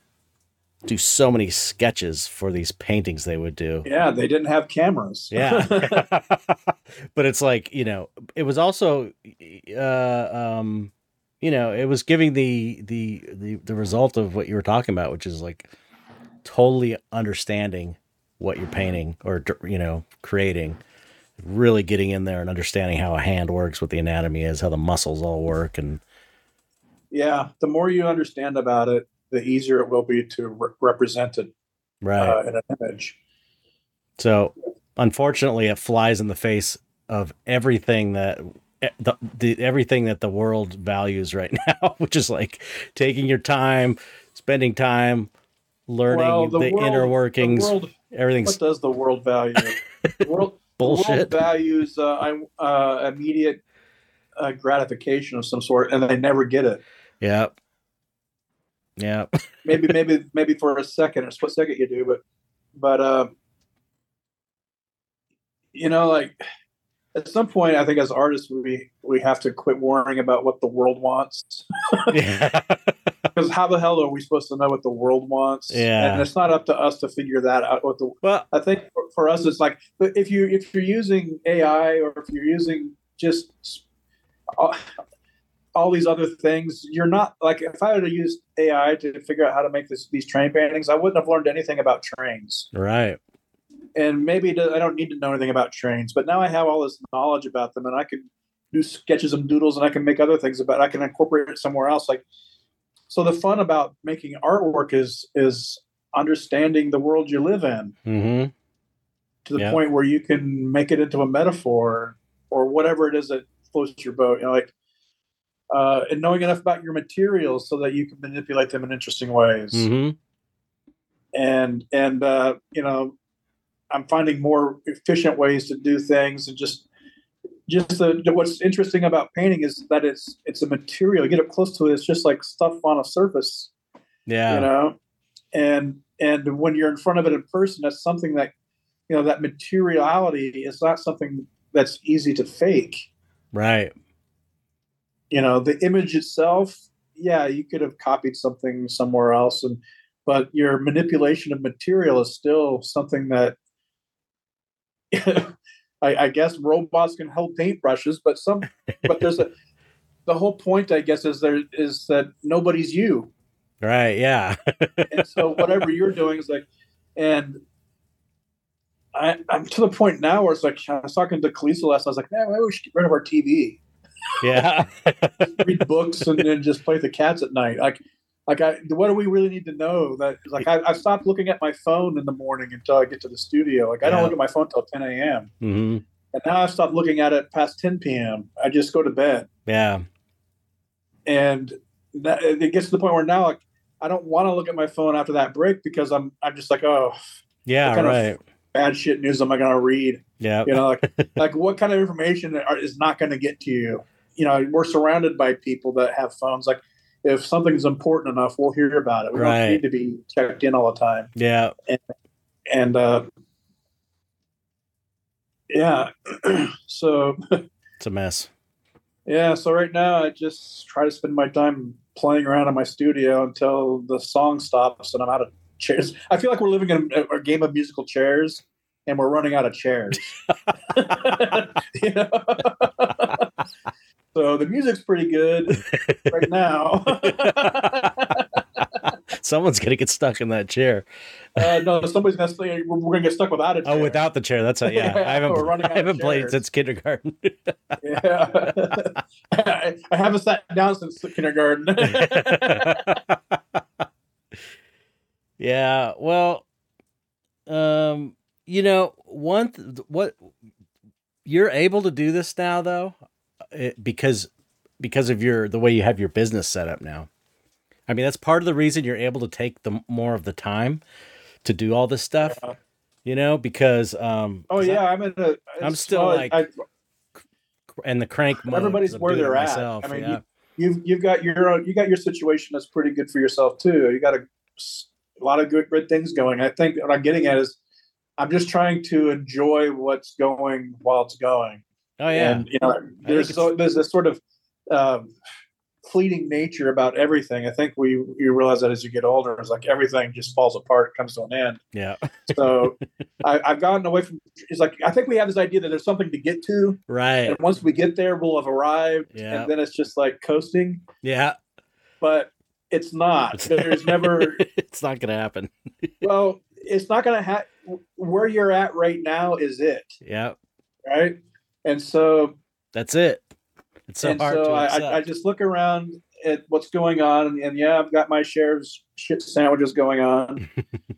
Speaker 1: do so many sketches for these paintings they would do.
Speaker 2: Yeah, they didn't have cameras.
Speaker 1: Yeah, but it's like you know, it was also, uh, um, you know, it was giving the the the the result of what you were talking about, which is like totally understanding what you're painting or you know creating really getting in there and understanding how a hand works what the anatomy is how the muscles all work and
Speaker 2: yeah, the more you understand about it, the easier it will be to re- represent it
Speaker 1: right
Speaker 2: uh, in an image.
Speaker 1: so unfortunately it flies in the face of everything that the, the everything that the world values right now which is like taking your time spending time learning
Speaker 2: Well,
Speaker 1: the,
Speaker 2: the world-
Speaker 1: inner
Speaker 2: The
Speaker 1: workings
Speaker 2: world,
Speaker 1: everything's
Speaker 2: what does the world value? the world, the world
Speaker 1: bullshit
Speaker 2: values uh, uh, immediate uh, gratification of some sort, and they never get it.
Speaker 1: yep yep
Speaker 2: Maybe, maybe, maybe for a second, a split second, you do, but, but, uh, you know, like at some point, I think as artists, we we have to quit worrying about what the world wants.
Speaker 1: yeah
Speaker 2: because how the hell are we supposed to know what the world wants?
Speaker 1: Yeah.
Speaker 2: and it's not up to us to figure that out. What the
Speaker 1: well
Speaker 2: I think for, for us, it's like but if you if you're using AI or if you're using just all, all these other things, you're not like if I had to use AI to figure out how to make this these train paintings, I wouldn't have learned anything about trains.
Speaker 1: right
Speaker 2: And maybe I don't need to know anything about trains, but now I have all this knowledge about them, and I can do sketches and doodles, and I can make other things about. I can incorporate it somewhere else. Like, so the fun about making artwork is is understanding the world you live in
Speaker 1: mm-hmm
Speaker 2: to the
Speaker 1: Yeah.
Speaker 2: point where you can make it into a metaphor or whatever it is that floats your boat. You know, like. Uh, and knowing enough about your materials so that you can manipulate them in interesting ways
Speaker 1: mm-hmm
Speaker 2: and and uh, you know i'm finding more efficient ways to do things and just just the, what's interesting about painting is that it's it's a material. You get up close to it it's just like stuff on a surface
Speaker 1: yeah.
Speaker 2: you know? And and when you're in front of it in person that's something that you know that materiality is not something that's easy to fake.
Speaker 1: Right.
Speaker 2: You know the image itself yeah you could have copied something somewhere else and but your manipulation of material is still something that I, I guess robots can hold paintbrushes but some but there's a the whole point i guess is there is that nobody's you
Speaker 1: right yeah
Speaker 2: and so whatever you're doing is like and I, I'm to the point now where it's like I was talking to Kalisa last. I was like, man, maybe we should get rid of our TV.
Speaker 1: yeah
Speaker 2: read books and then just play with the cats at night. Like, like I, what do we really need to know? That like I, I stopped looking at my phone in the morning until I get to the studio. Like I don't
Speaker 1: Yeah.
Speaker 2: look at my phone until 10 a.m.
Speaker 1: hmm
Speaker 2: And now I've stopped looking at it past 10 p.m. I just go to bed,
Speaker 1: yeah
Speaker 2: and that, it gets to the point where now like I don't want to look at my phone after that break because I'm I'm just like oh
Speaker 1: yeah
Speaker 2: What kind of-
Speaker 1: right
Speaker 2: bad shit news am I going to read?
Speaker 1: yeah
Speaker 2: You know like like what kind of information are, is not going to get to you? You know we're surrounded by people that have phones. Like if something's important enough, we'll hear about it. We
Speaker 1: Right.
Speaker 2: don't need to be checked in all the time.
Speaker 1: yeah
Speaker 2: And uh, yeah, so
Speaker 1: it's a mess
Speaker 2: yeah, so right now I just try to spend my time playing around in my studio until the song stops and I'm out of chairs. I feel like we're living in a, a game of musical chairs and we're running out of chairs. you know? so the music's pretty good right now.
Speaker 1: Someone's gonna get stuck in that chair.
Speaker 2: Uh, no, somebody's gonna stay, we're we're gonna get stuck without it.
Speaker 1: Oh, without the chair. That's a, yeah.
Speaker 2: Yeah,
Speaker 1: I haven't. I haven't played since kindergarten.
Speaker 2: Yeah. I, I haven't sat down since kindergarten.
Speaker 1: yeah. Well, um, you know, one th- what you're able to do this now though, it, because because of your the way you have your business set up now. I mean, that's part of the reason you're able to take the more of the time to do all this stuff.
Speaker 2: Yeah.
Speaker 1: You know, because um,
Speaker 2: oh
Speaker 1: 'cause I-
Speaker 2: yeah, I'm in a.
Speaker 1: I'm still
Speaker 2: well,
Speaker 1: like-
Speaker 2: I,
Speaker 1: and the crank.
Speaker 2: Everybody's where they're at.
Speaker 1: myself,
Speaker 2: I mean,
Speaker 1: yeah.
Speaker 2: you've you've got your own, you got your situation that's pretty good for yourself too. You got a lot of good good things going. I think what I'm getting at is I'm just trying to enjoy what's going while it's going.
Speaker 1: Oh yeah,
Speaker 2: And you know, there's so there's this sort of um, fleeting nature about everything. I think we you realize that as you get older, it's like everything just falls apart, comes to an end.
Speaker 1: yeah,
Speaker 2: So I, I've gotten away from. It's like I think we have this idea that there's something to get to,
Speaker 1: right,
Speaker 2: and once we get there, we'll have arrived,
Speaker 1: Yeah.
Speaker 2: and then it's just like coasting.
Speaker 1: yeah.
Speaker 2: But it's not. There's never.
Speaker 1: it's not gonna happen.
Speaker 2: Well, it's not going to have. Where you're at right now is it,
Speaker 1: Yeah,
Speaker 2: right? And so
Speaker 1: that's it. It's so
Speaker 2: and
Speaker 1: hard
Speaker 2: so. I, I just look around at what's going on, and, and yeah, I've got my share of shit sandwiches going on.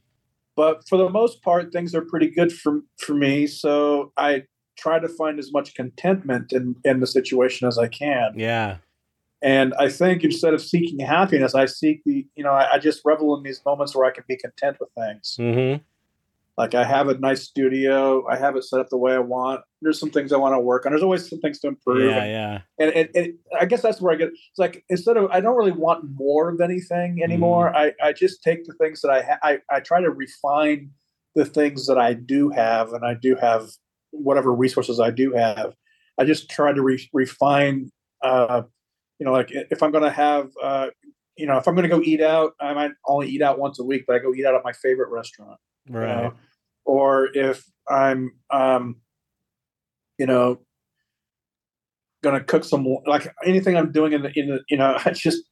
Speaker 2: but for the most part, things are pretty good for for me. So I try to find as much contentment in in the situation as I can.
Speaker 1: yeah,
Speaker 2: And I think instead of seeking happiness, I seek the you know I, I just revel in these moments where I can be content with things.
Speaker 1: mm-hmm.
Speaker 2: Like I have a nice studio, I have it set up the way I want. There's some things I want to work on. There's always some things to improve.
Speaker 1: yeah,
Speaker 2: and
Speaker 1: yeah,
Speaker 2: and, and, and I guess that's where I get. It's like instead of I don't really want more of anything anymore.
Speaker 1: Mm.
Speaker 2: I I just take the things that I ha- I I try to refine the things that I do have, and I do have whatever resources I do have. I just try to re- refine. Uh, you know, like if I'm going to have. Uh, you know, if I'm going to go eat out, I might only eat out once a week, but I go eat out at my favorite restaurant you
Speaker 1: right.
Speaker 2: know? Or if i'm um you know gonna cook some like anything i'm doing in the in the you know i just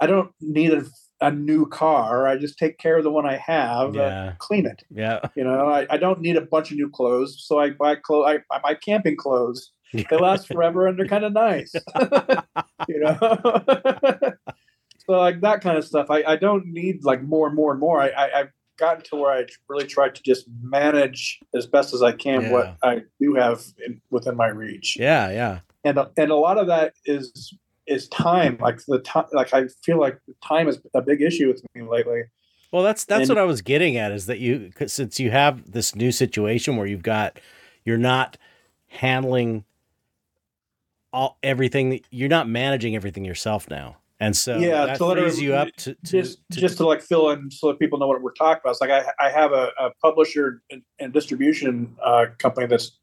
Speaker 2: i don't need a, a new car. I just take care of the one i have
Speaker 1: Yeah.
Speaker 2: clean it.
Speaker 1: Yeah,
Speaker 2: you know I, I don't need a bunch of new clothes so i buy clothes I, I buy camping clothes. They last forever and they're kind of nice. You know? So like that kind of stuff. I, I don't need like more and more and more. I, I gotten to where i really try to just manage as best as i can
Speaker 1: Yeah.
Speaker 2: what i do have in, within my reach
Speaker 1: yeah, yeah.
Speaker 2: and and a lot of that is is time like the time like i feel like time is a big issue with me lately
Speaker 1: Well, that's that's
Speaker 2: And-
Speaker 1: what I was getting at is that you 'cause since you have this new situation where you've got you're not handling all everything you're not managing everything yourself now. And so
Speaker 2: Yeah,
Speaker 1: that
Speaker 2: to
Speaker 1: frees you up to, to
Speaker 2: just
Speaker 1: to-
Speaker 2: just to like fill in so that people know what we're talking about. It's like I I have a, a publisher and, and distribution uh, company that's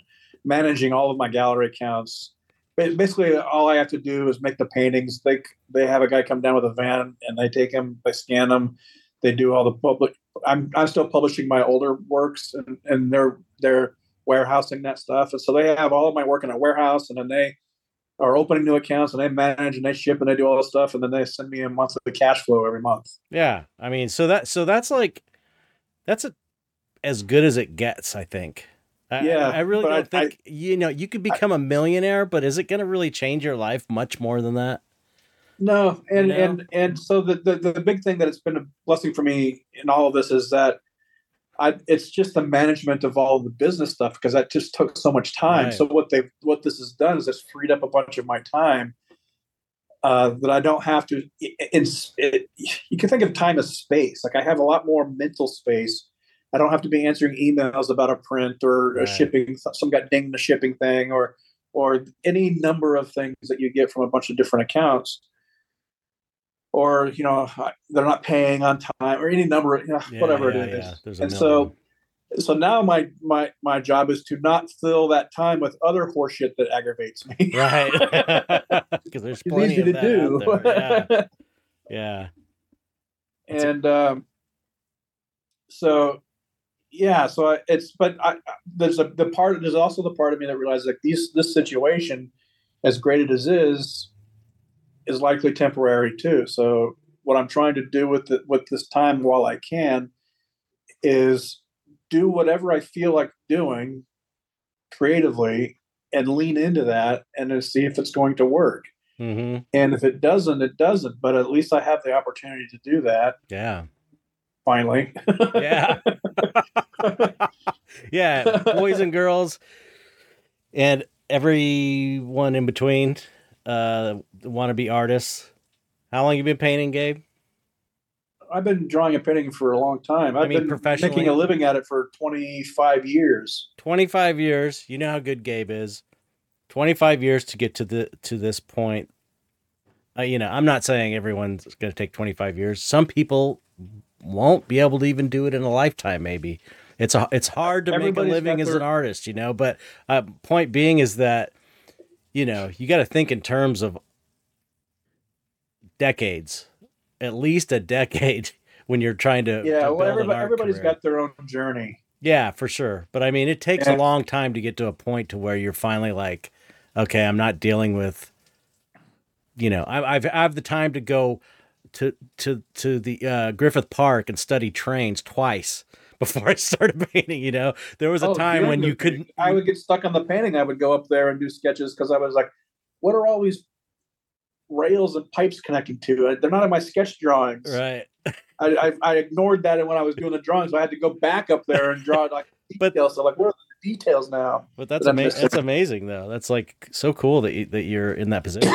Speaker 2: managing all of my gallery accounts. Basically, all I have to do is make the paintings. They they have a guy come down with a van and they take them, they scan them, they do all the public. I'm I'm still publishing my older works and, and they're they're warehousing that stuff. And so they have all of my work in a warehouse and then they are opening new accounts and they manage and they ship and they do all this stuff and then they send me a monthly cash flow every month.
Speaker 1: Yeah. I mean, so that so that's like that's a, as good as it gets, I think. I,
Speaker 2: Yeah,
Speaker 1: I, I really don't
Speaker 2: I-
Speaker 1: think you know, you could become a millionaire, but is it going to really change your life much more than that?
Speaker 2: No, and
Speaker 1: You know?
Speaker 2: and and so the, the the big thing that it's been a blessing for me in all of this is that I it's just the management of all the business stuff because that just took so much time.
Speaker 1: Right.
Speaker 2: So what they what this has done is it's freed up a bunch of my time uh, that I don't have to. It's it, you can think of time as space. Like I have a lot more mental space. I don't have to be answering emails about a print or a shipping. Some got dinged the shipping thing or or any number of things that you get from a bunch of different accounts or you know they're not paying on time or any number of you know,
Speaker 1: Yeah,
Speaker 2: whatever
Speaker 1: yeah,
Speaker 2: it is
Speaker 1: yeah.
Speaker 2: And so so now my my my job is to not fill that time with other horseshit that aggravates me
Speaker 1: right. Cuz there's plenty
Speaker 2: easy to do.
Speaker 1: Yeah. Yeah. It's a-
Speaker 2: and um so yeah so I, it's but I, I- there's a the part there's also the part of me that realizes like these this situation as great as it is is likely temporary too so what I'm trying to do with the, with this time while I can is do whatever I feel like doing creatively and lean into that and to see if it's going to work.
Speaker 1: Mm-hmm.
Speaker 2: And if it doesn't, it doesn't. But at least I have the opportunity to do that
Speaker 1: Yeah.
Speaker 2: finally.
Speaker 1: Yeah. yeah. Boys and girls and everyone in between uh want to be artists. How long you been painting, Gabe?
Speaker 2: I've been drawing and painting for a long time. I've
Speaker 1: mean,
Speaker 2: been making a living at it for 25 years.
Speaker 1: 25 years. You know how good Gabe is. 25 years to get to the to this point. Uh, you know, I'm not saying everyone's going to take 25 years. Some people won't be able to even do it in a lifetime maybe. It's a, it's hard to
Speaker 2: Everybody's
Speaker 1: make a living as
Speaker 2: their-
Speaker 1: an artist, you know, but uh, point being is that you know, you got to think in terms of decades. At least a decade when you're trying to
Speaker 2: Yeah,
Speaker 1: to
Speaker 2: well, everybody, everybody's
Speaker 1: career.
Speaker 2: got their own journey.
Speaker 1: Yeah, for sure. But I mean, it takes a long time to get to a point to where you're finally like, okay, I'm not dealing with, you know, I, I've I have the time to go to to to the uh, Griffith Park and study trains twice before I started painting. You know, there was a
Speaker 2: Oh,
Speaker 1: time when you couldn't.
Speaker 2: I would get stuck on the painting. I would go up there and do sketches because I was like, what are all these rails and pipes connecting to? They're not in my sketch drawings.
Speaker 1: Right.
Speaker 2: I, I, I ignored that when I was doing the drawings. I had to go back up there and draw like
Speaker 1: But-
Speaker 2: details. so like, what are the details now?
Speaker 1: But that's
Speaker 2: But I'm
Speaker 1: ama-
Speaker 2: just-
Speaker 1: that's amazing though. That's like so cool that you, that you're in that position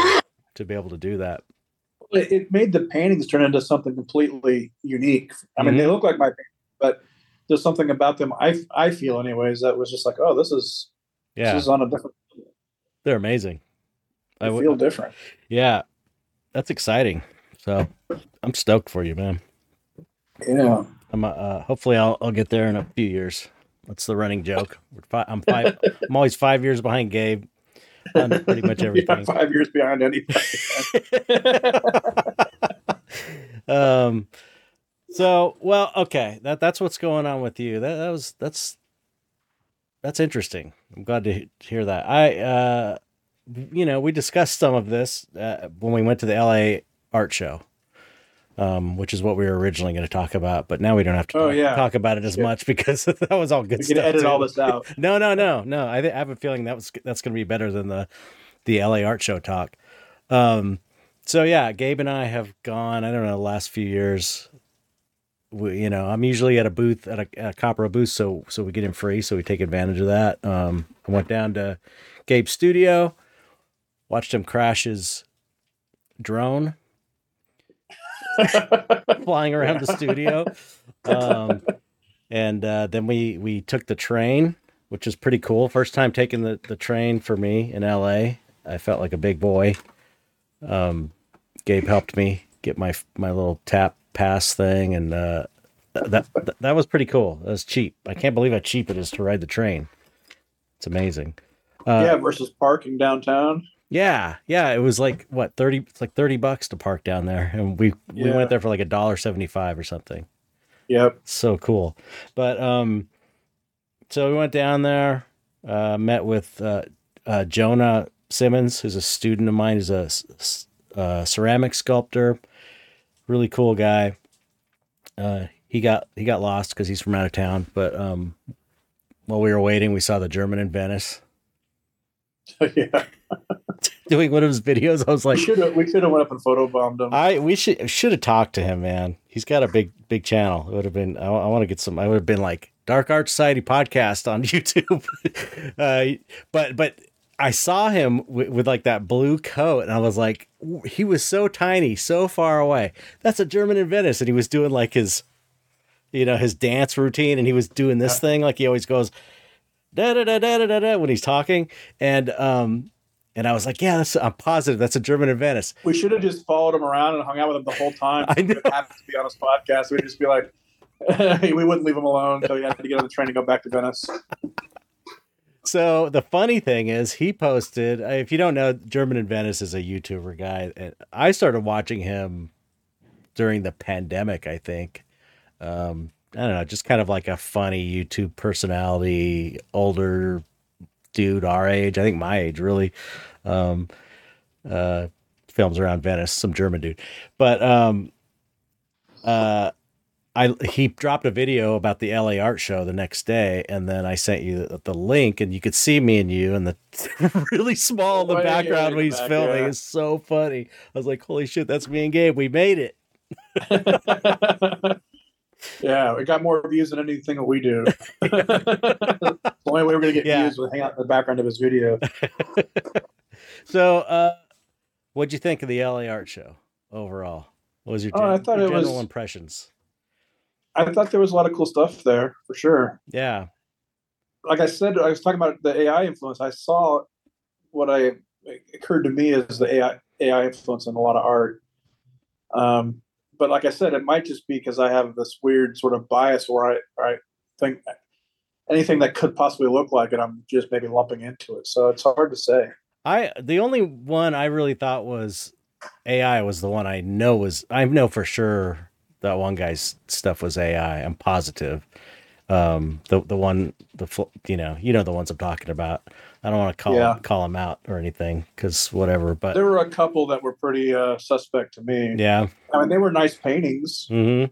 Speaker 1: to be able to do that.
Speaker 2: It, it made the paintings turn into something completely unique. I mean,
Speaker 1: Mm-hmm.
Speaker 2: they look like my paintings, but there's something about them. I I feel anyways that was just like, oh, this is
Speaker 1: Yeah,
Speaker 2: this is on a different.
Speaker 1: they're amazing.
Speaker 2: I
Speaker 1: I would-
Speaker 2: feel different.
Speaker 1: Yeah, that's exciting. So I'm stoked for you, man.
Speaker 2: Yeah.
Speaker 1: I'm uh, uh, hopefully I'll I'll get there in a few years. That's the running joke. We're fi- I'm five. I'm always five years behind Gabe on pretty much everything.
Speaker 2: five years behind anybody.
Speaker 1: um. So well, okay. That that's what's going on with you. That that was that's that's interesting. I'm glad to hear that. I uh, you know, we discussed some of this uh, when we went to the LA art show. Um, which is what we were originally going to talk about, but now we don't have to
Speaker 2: Oh,
Speaker 1: talk,
Speaker 2: yeah.
Speaker 1: talk about it as
Speaker 2: Yeah.
Speaker 1: much because that was all good
Speaker 2: we
Speaker 1: stuff.
Speaker 2: can edit
Speaker 1: too.
Speaker 2: all this out.
Speaker 1: No, no, no, no. I, th- I have a feeling that was that's going to be better than the the LA art show talk. Um, so yeah, Gabe and I have gone. I don't know the last few years. We, you know, I'm usually at a booth at a, at a Copro booth, so so we get in free, so we take advantage of that. Um, I went down to Gabe's studio, watched him crash his drone flying around the studio. Um, and uh, then we we took the train, which is pretty cool. First time taking the, the train for me in LA. I felt like a big boy. Um, Gabe helped me get my my little tap pass thing, and uh, that, that that was pretty cool. That was cheap. I can't believe how cheap it is to ride the train. It's amazing. Uh,
Speaker 2: yeah, versus parking downtown.
Speaker 1: yeah, yeah. It was like what thirty? It's like thirty bucks to park down there, and we we
Speaker 2: Yeah.
Speaker 1: went there for like a dollar seventy five or something.
Speaker 2: Yep.
Speaker 1: So cool. But um, so we went down there, uh, met with uh, uh, Jonah Simmons, who's a student of mine. He's a, uh, ceramic sculptor, really cool guy. Uh, he got he got lost because he's from out of town. But um, while we were waiting, we saw the German in Venice
Speaker 2: yeah.
Speaker 1: doing one of his videos. I was
Speaker 2: We
Speaker 1: like,
Speaker 2: should have we should have went up and photobombed him.
Speaker 1: I we should should have talked to him, man. He's got a big big channel. It would have been. I, want to get some. I would have been like Dark Art Society podcast on YouTube. uh, but but I saw him with, with like that blue coat, and I was like, he was so tiny, so far away. That's a German in Venice, and he was doing like his, you know, his dance routine, and he was doing this thing like he always goes. Da, da, da, da, da, da, da, when he's talking and um and I was like, yeah, that's I'm positive that's a German in Venice.
Speaker 2: we should have just followed him around and hung out with him the whole time.
Speaker 1: I
Speaker 2: would have to be on his podcast. We'd just be like, we wouldn't leave him alone so he had to get on the train to go back to Venice.
Speaker 1: So the funny thing is, he posted. uh, If you don't know, German in Venice is a YouTuber guy, and I started watching him during the pandemic. I think. Um, I don't know, just kind of like a funny YouTube personality, older dude our age. I think my age, really. Um, uh, films around Venice, some German dude, but um, uh, I he dropped a video about the LA art show the next day, and then I sent you the, the link, and you could see me and you, and the really small in the background when he's
Speaker 2: back,
Speaker 1: filming.
Speaker 2: yeah.
Speaker 1: It's so funny. I was like, "Holy shit, that's me and Gabe. We made it."
Speaker 2: yeah, we got more views than anything that we do. the only way we're gonna get
Speaker 1: Yeah.
Speaker 2: views was hang out in the background of his video.
Speaker 1: So, uh, what'd you think of the LA art show overall? What was your,
Speaker 2: Oh, I
Speaker 1: gen-
Speaker 2: thought
Speaker 1: your
Speaker 2: it
Speaker 1: general
Speaker 2: was-
Speaker 1: impressions?
Speaker 2: I thought there was a lot of cool stuff there for sure.
Speaker 1: Yeah.
Speaker 2: Like I said, I was talking about the AI influence. I saw what I occurred to me as the AI AI influence in a lot of art. Um, but like I said, it might just be because I have this weird sort of bias where I, I think anything that could possibly look like it, I'm just maybe lumping into it. So it's hard to say.
Speaker 1: I the only one I really thought was AI was the one I know was I know for sure that one guy's stuff was AI. I'm positive. Um, the the one the you know you know the ones I'm talking about. I don't want to call
Speaker 2: Yeah.
Speaker 1: call him out or anything because whatever. But
Speaker 2: There were a couple that were pretty uh, suspect to me.
Speaker 1: yeah,
Speaker 2: I mean, they were nice paintings,
Speaker 1: hmm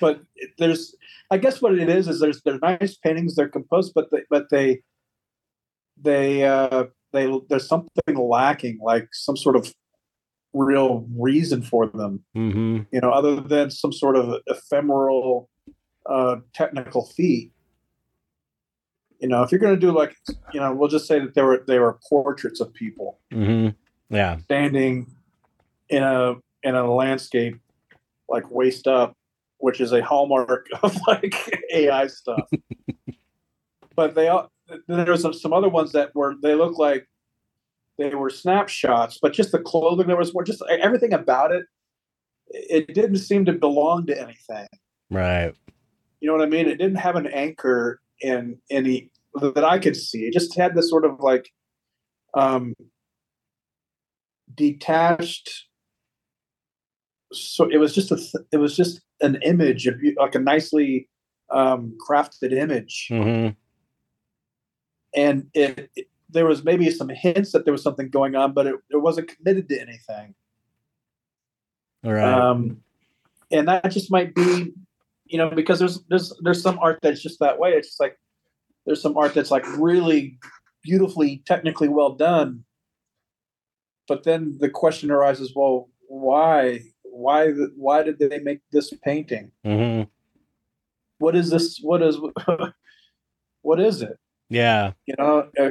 Speaker 2: but there's, I guess, what it is is there's they're nice paintings. They're composed, but they but they they uh, they there's something lacking, like some sort of real reason for them.
Speaker 1: hmm
Speaker 2: You know, other than some sort of ephemeral uh, technical feat. You know, if you're going to do like, you know, we'll just say that they were they were portraits of people.
Speaker 1: hmm yeah,
Speaker 2: standing in a in a landscape like waist up, which is a hallmark of like AI stuff. but they all then there was some, some other ones that were they look like they were snapshots, but just the clothing there was more just everything about it. It didn't seem to belong to anything.
Speaker 1: right.
Speaker 2: You know what I mean? It didn't have an anchor in any that I could see. It just had this sort of like um, detached. So it was just a. th- It was just an image of like a nicely um, crafted image,
Speaker 1: hmm
Speaker 2: and it, it- There was maybe some hints that there was something going on, but it, it wasn't committed to anything.
Speaker 1: All right.
Speaker 2: um, and that just might be you know because there's there's there's some art that's just that way it's just like there's some art that's like really beautifully technically well done but then the question arises well why why why did they make this painting
Speaker 1: hmm
Speaker 2: what is this what is what is it
Speaker 1: Yeah.
Speaker 2: you know uh,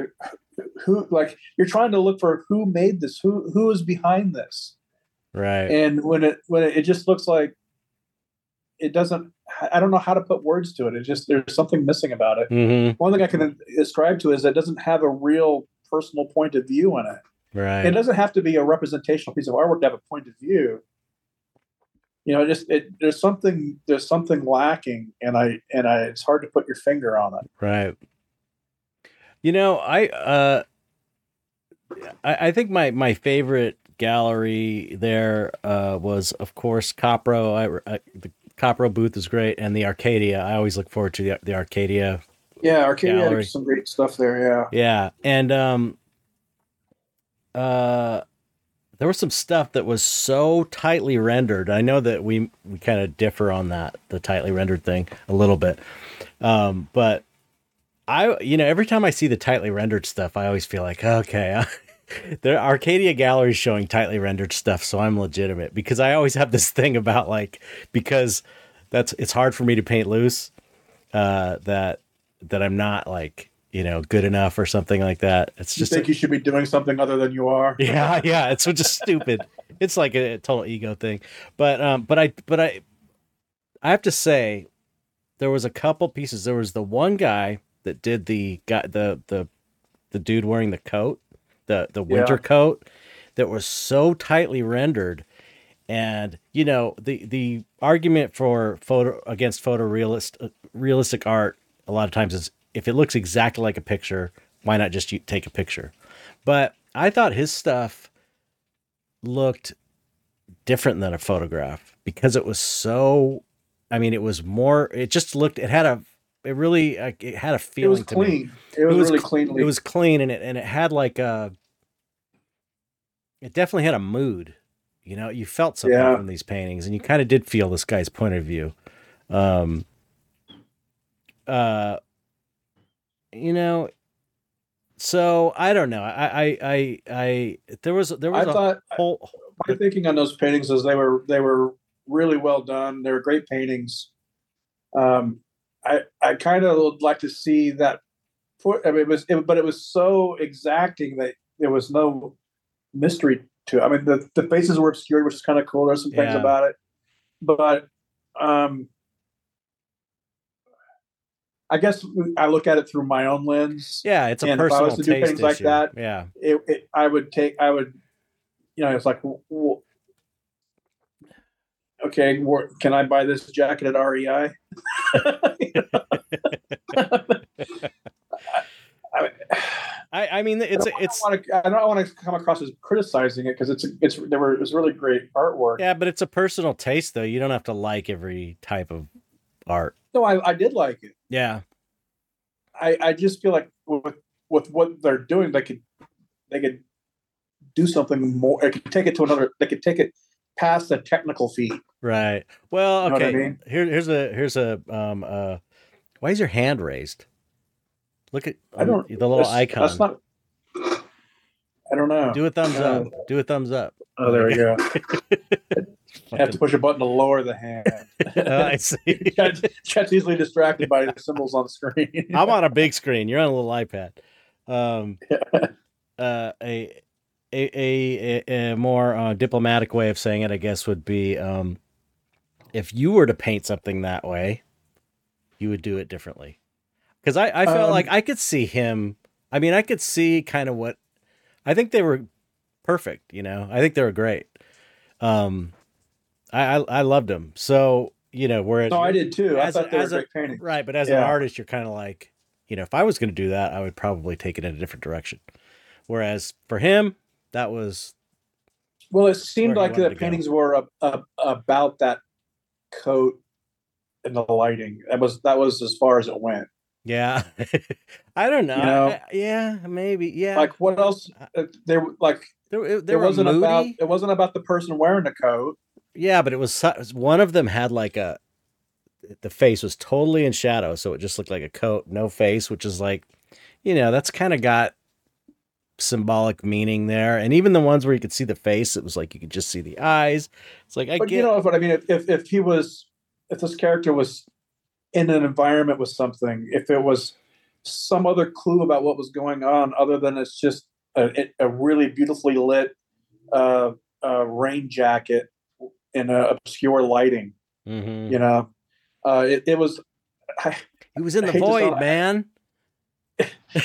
Speaker 2: who like you're trying to look for who made this who who is behind this.
Speaker 1: Right.
Speaker 2: and when it when it, it just looks like it doesn't i don't know how to put words to it. It just there's something missing about it.
Speaker 1: Hmm
Speaker 2: one thing i can ascribe to is that it doesn't have a real personal point of view in it.
Speaker 1: Right.
Speaker 2: it doesn't have to be a representational piece of artwork to have a point of view. You know just it, there's something there's something lacking and i and i it's hard to put your finger on it.
Speaker 1: Right. You know, I uh I, I think my my favorite gallery there uh was of course Copro. I, I the Copro booth is great and the Arcadia. I always look forward to the the Arcadia.
Speaker 2: yeah arcadia
Speaker 1: Gallery.
Speaker 2: had some great stuff there yeah
Speaker 1: Yeah. And um uh there was some stuff that was so tightly rendered. I know that we we kind of differ on that, the tightly rendered thing a little bit. Um, but I, you know, every time I see the tightly rendered stuff, I always feel like, okay, the Arcadia gallery is showing tightly rendered stuff, so I'm legitimate because I always have this thing about like because that's it's hard for me to paint loose, uh, that that I'm not like you know good enough or something like that. It's just you
Speaker 2: think you should be doing something other than you are
Speaker 1: yeah, yeah. It's just stupid. It's like a total ego thing. But um, but I but I I have to say, there was a couple pieces. There was the one guy that did the guy the the the dude wearing the coat, the the winter
Speaker 2: Yeah.
Speaker 1: coat, that was so tightly rendered. And you know the the argument for photo against photorealist uh, realistic art a lot of times is if it looks exactly like a picture, why not just take a picture? But I thought his stuff looked different than a photograph because it was so. I mean, it was more. It just looked. It had a. It really. It had a feeling.
Speaker 2: it was
Speaker 1: to me.
Speaker 2: clean it was,
Speaker 1: was
Speaker 2: really
Speaker 1: cl-
Speaker 2: cleanly
Speaker 1: It was clean and it and it had like a. It definitely had a mood. You know, you felt something
Speaker 2: Yeah.
Speaker 1: from these paintings, and you kind of did feel this guy's point of view. Um, uh, you know, so I don't know. I, I, I, I there was there
Speaker 2: I
Speaker 1: was a
Speaker 2: thought
Speaker 1: whole.
Speaker 2: my thinking on those paintings is they were they were really well done. They were great paintings. Um, I I kind of would like to see that. For, I mean, it was, it, but it was so exacting that there was no mystery to it. I mean, the the faces were obscured, which is kind of cool. There's some things
Speaker 1: Yeah.
Speaker 2: about it, but um, I guess I look at it through my own lens.
Speaker 1: Yeah, it's a
Speaker 2: And if I was to do things like that,
Speaker 1: yeah,
Speaker 2: it, it, I would take, I would, you know, it's like, w- w- okay, where, can I buy this jacket at REI? I,
Speaker 1: I, I mean, it's
Speaker 2: I
Speaker 1: it's
Speaker 2: don't want to, I don't want to come across as criticizing it because it's, it's, there were, really great artwork.
Speaker 1: yeah, but it's a personal taste, though. You don't have to like every type of art.
Speaker 2: No, I, I did like it.
Speaker 1: Yeah,
Speaker 2: I, I just feel like with, with what they're doing, they could, they could do something more. They could take it to another, they could take it past the technical feat.
Speaker 1: right. Well,
Speaker 2: You know I
Speaker 1: okay.
Speaker 2: mean?
Speaker 1: Here, here's a here's a um uh. Why is your hand raised? Look at
Speaker 2: I don't,
Speaker 1: the little
Speaker 2: that's-
Speaker 1: icon.
Speaker 2: That's not, I don't know.
Speaker 1: Do a thumbs
Speaker 2: Uh,
Speaker 1: up. Do a thumbs up.
Speaker 2: Oh, there we go. I have to push a button to lower the hand.
Speaker 1: Oh, I see.
Speaker 2: Chet's, Chet's easily distracted by the symbols on the screen.
Speaker 1: I'm on a big screen. You're on a little iPad. Um, uh, a, a a a more uh, diplomatic way of saying it, I guess, would be um, if you were to paint something that way, you would do it differently. Because I, I felt
Speaker 2: Um,
Speaker 1: like I could see him. I mean, I could see kind of what I think they were perfect. You know, I think they were great. Um, I I, I loved them. So you know, whereas
Speaker 2: no, I did too. I
Speaker 1: As a-
Speaker 2: thought they were
Speaker 1: a-
Speaker 2: great paintings.
Speaker 1: Right, but as an artist, you're kind of like, you know, if I was going to do that, I would probably take it in a different direction. Whereas for him, that was
Speaker 2: Well, it seemed like the
Speaker 1: to go.
Speaker 2: paintings were a, about that coat and the lighting. That was that was as far as it went.
Speaker 1: yeah. I don't know.
Speaker 2: You know?
Speaker 1: I- yeah, maybe. Yeah.
Speaker 2: Like what else? Uh, They were like
Speaker 1: there, there
Speaker 2: wasn't
Speaker 1: moody.
Speaker 2: about it wasn't about the person wearing the coat.
Speaker 1: Yeah, but it was one of them had like a the face was totally in shadow, so it just looked like a coat, no face, which is like, you know, that's kind of got symbolic meaning there. And even the ones where you could see the face, it was like you could just see the eyes. It's like I
Speaker 2: but
Speaker 1: get
Speaker 2: you know what I mean? If, if if he was if this character was in an environment with something, if it was some other clue about what was going on, other than it's just a, a really beautifully lit uh, uh, rain jacket in a obscure lighting,
Speaker 1: Mhm.
Speaker 2: you know, uh, it, it was. I,
Speaker 1: He was in the void, man.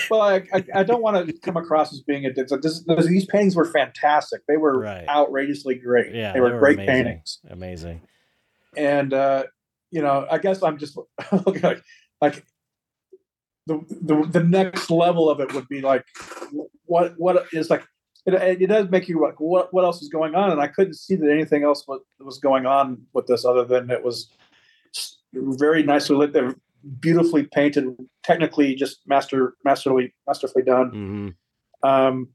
Speaker 2: Well, I, I, I don't want to come across as being a. This, this, these paintings were fantastic. They were
Speaker 1: Right.
Speaker 2: outrageously great.
Speaker 1: Yeah,
Speaker 2: they were,
Speaker 1: they were
Speaker 2: great
Speaker 1: amazing.
Speaker 2: paintings.
Speaker 1: Amazing.
Speaker 2: and uh, you know, I guess I'm just looking like like the, the the next level of it would be like what what is like it, it does make you like what what else is going on, and I couldn't see that anything else was, was going on with this other than it was very nicely lit, beautifully painted, technically just master masterly masterfully done,
Speaker 1: hmm
Speaker 2: um,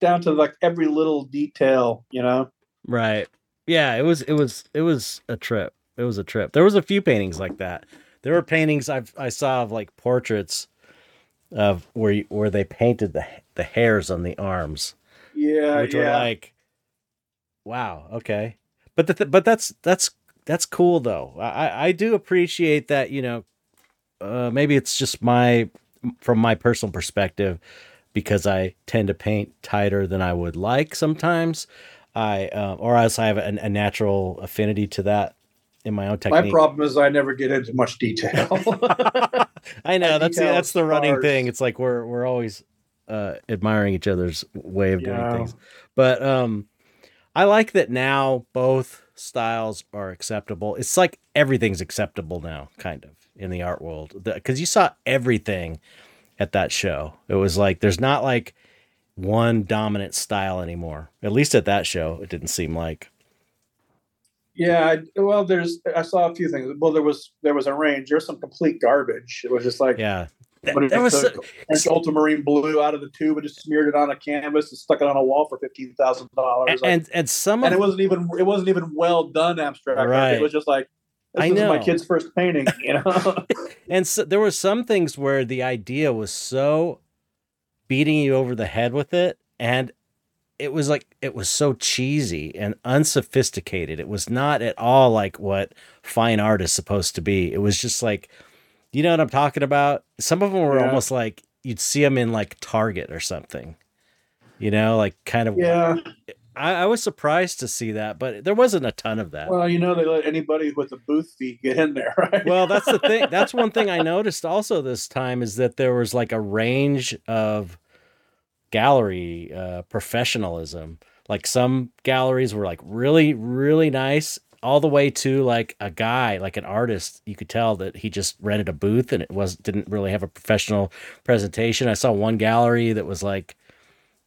Speaker 2: down to like every little detail, you know.
Speaker 1: Right. Yeah, it was it was it was a trip. It was a trip. There was a few paintings like that. There were paintings I've I saw of like portraits of where you- where they painted the the hairs on the arms,
Speaker 2: Yeah,
Speaker 1: which were
Speaker 2: yeah.
Speaker 1: like, wow, okay. But the th- but that's that's that's cool though. I I- I do appreciate that. You know, uh, maybe it's just my from my personal perspective because I tend to paint tighter than I would like sometimes. I uh, or else I have a, a natural affinity to that in my own technique.
Speaker 2: My problem is I never get into much detail.
Speaker 1: I know that's
Speaker 2: detail
Speaker 1: that's the running
Speaker 2: sparse.
Speaker 1: thing. It's like we're we're always uh, admiring each other's way of doing things. But um, I like that now both styles are acceptable. It's like everything's acceptable now, kind of in the art world, because you saw everything at that show. It was like there's not like one dominant style anymore. At least at that show, it didn't seem like.
Speaker 2: yeah, I, well, there's I saw a few things. Well, there was there was a range. There's some complete garbage. It was just like
Speaker 1: Yeah, That, that was so-
Speaker 2: and ultramarine blue out of the tube and just smeared it on a canvas and stuck it on a wall for fifteen thousand dollars.
Speaker 1: and and some
Speaker 2: and
Speaker 1: of
Speaker 2: it wasn't even it wasn't even well done abstract.
Speaker 1: Right.
Speaker 2: It was just like this
Speaker 1: I
Speaker 2: is my kid's first painting. You know.
Speaker 1: and so, there were some things where the idea was so beating you over the head with it and it was like it was so cheesy and unsophisticated it was not at all like what fine art is supposed to be it was just like you know what i'm talking about some of them were
Speaker 2: Yeah.
Speaker 1: almost like you'd see them in like target or something you know like kind of
Speaker 2: yeah.
Speaker 1: I, I was surprised to see that but there wasn't a ton of that.
Speaker 2: Well, you know they let anybody with a booth fee get in there, right?
Speaker 1: well that's the thing that's one thing i noticed also this time is that there was like a range of gallery uh, professionalism. Like some galleries were like really really nice all the way to like a guy like an artist you could tell that he just rented a booth and it was didn't really have a professional presentation. I saw one gallery that was like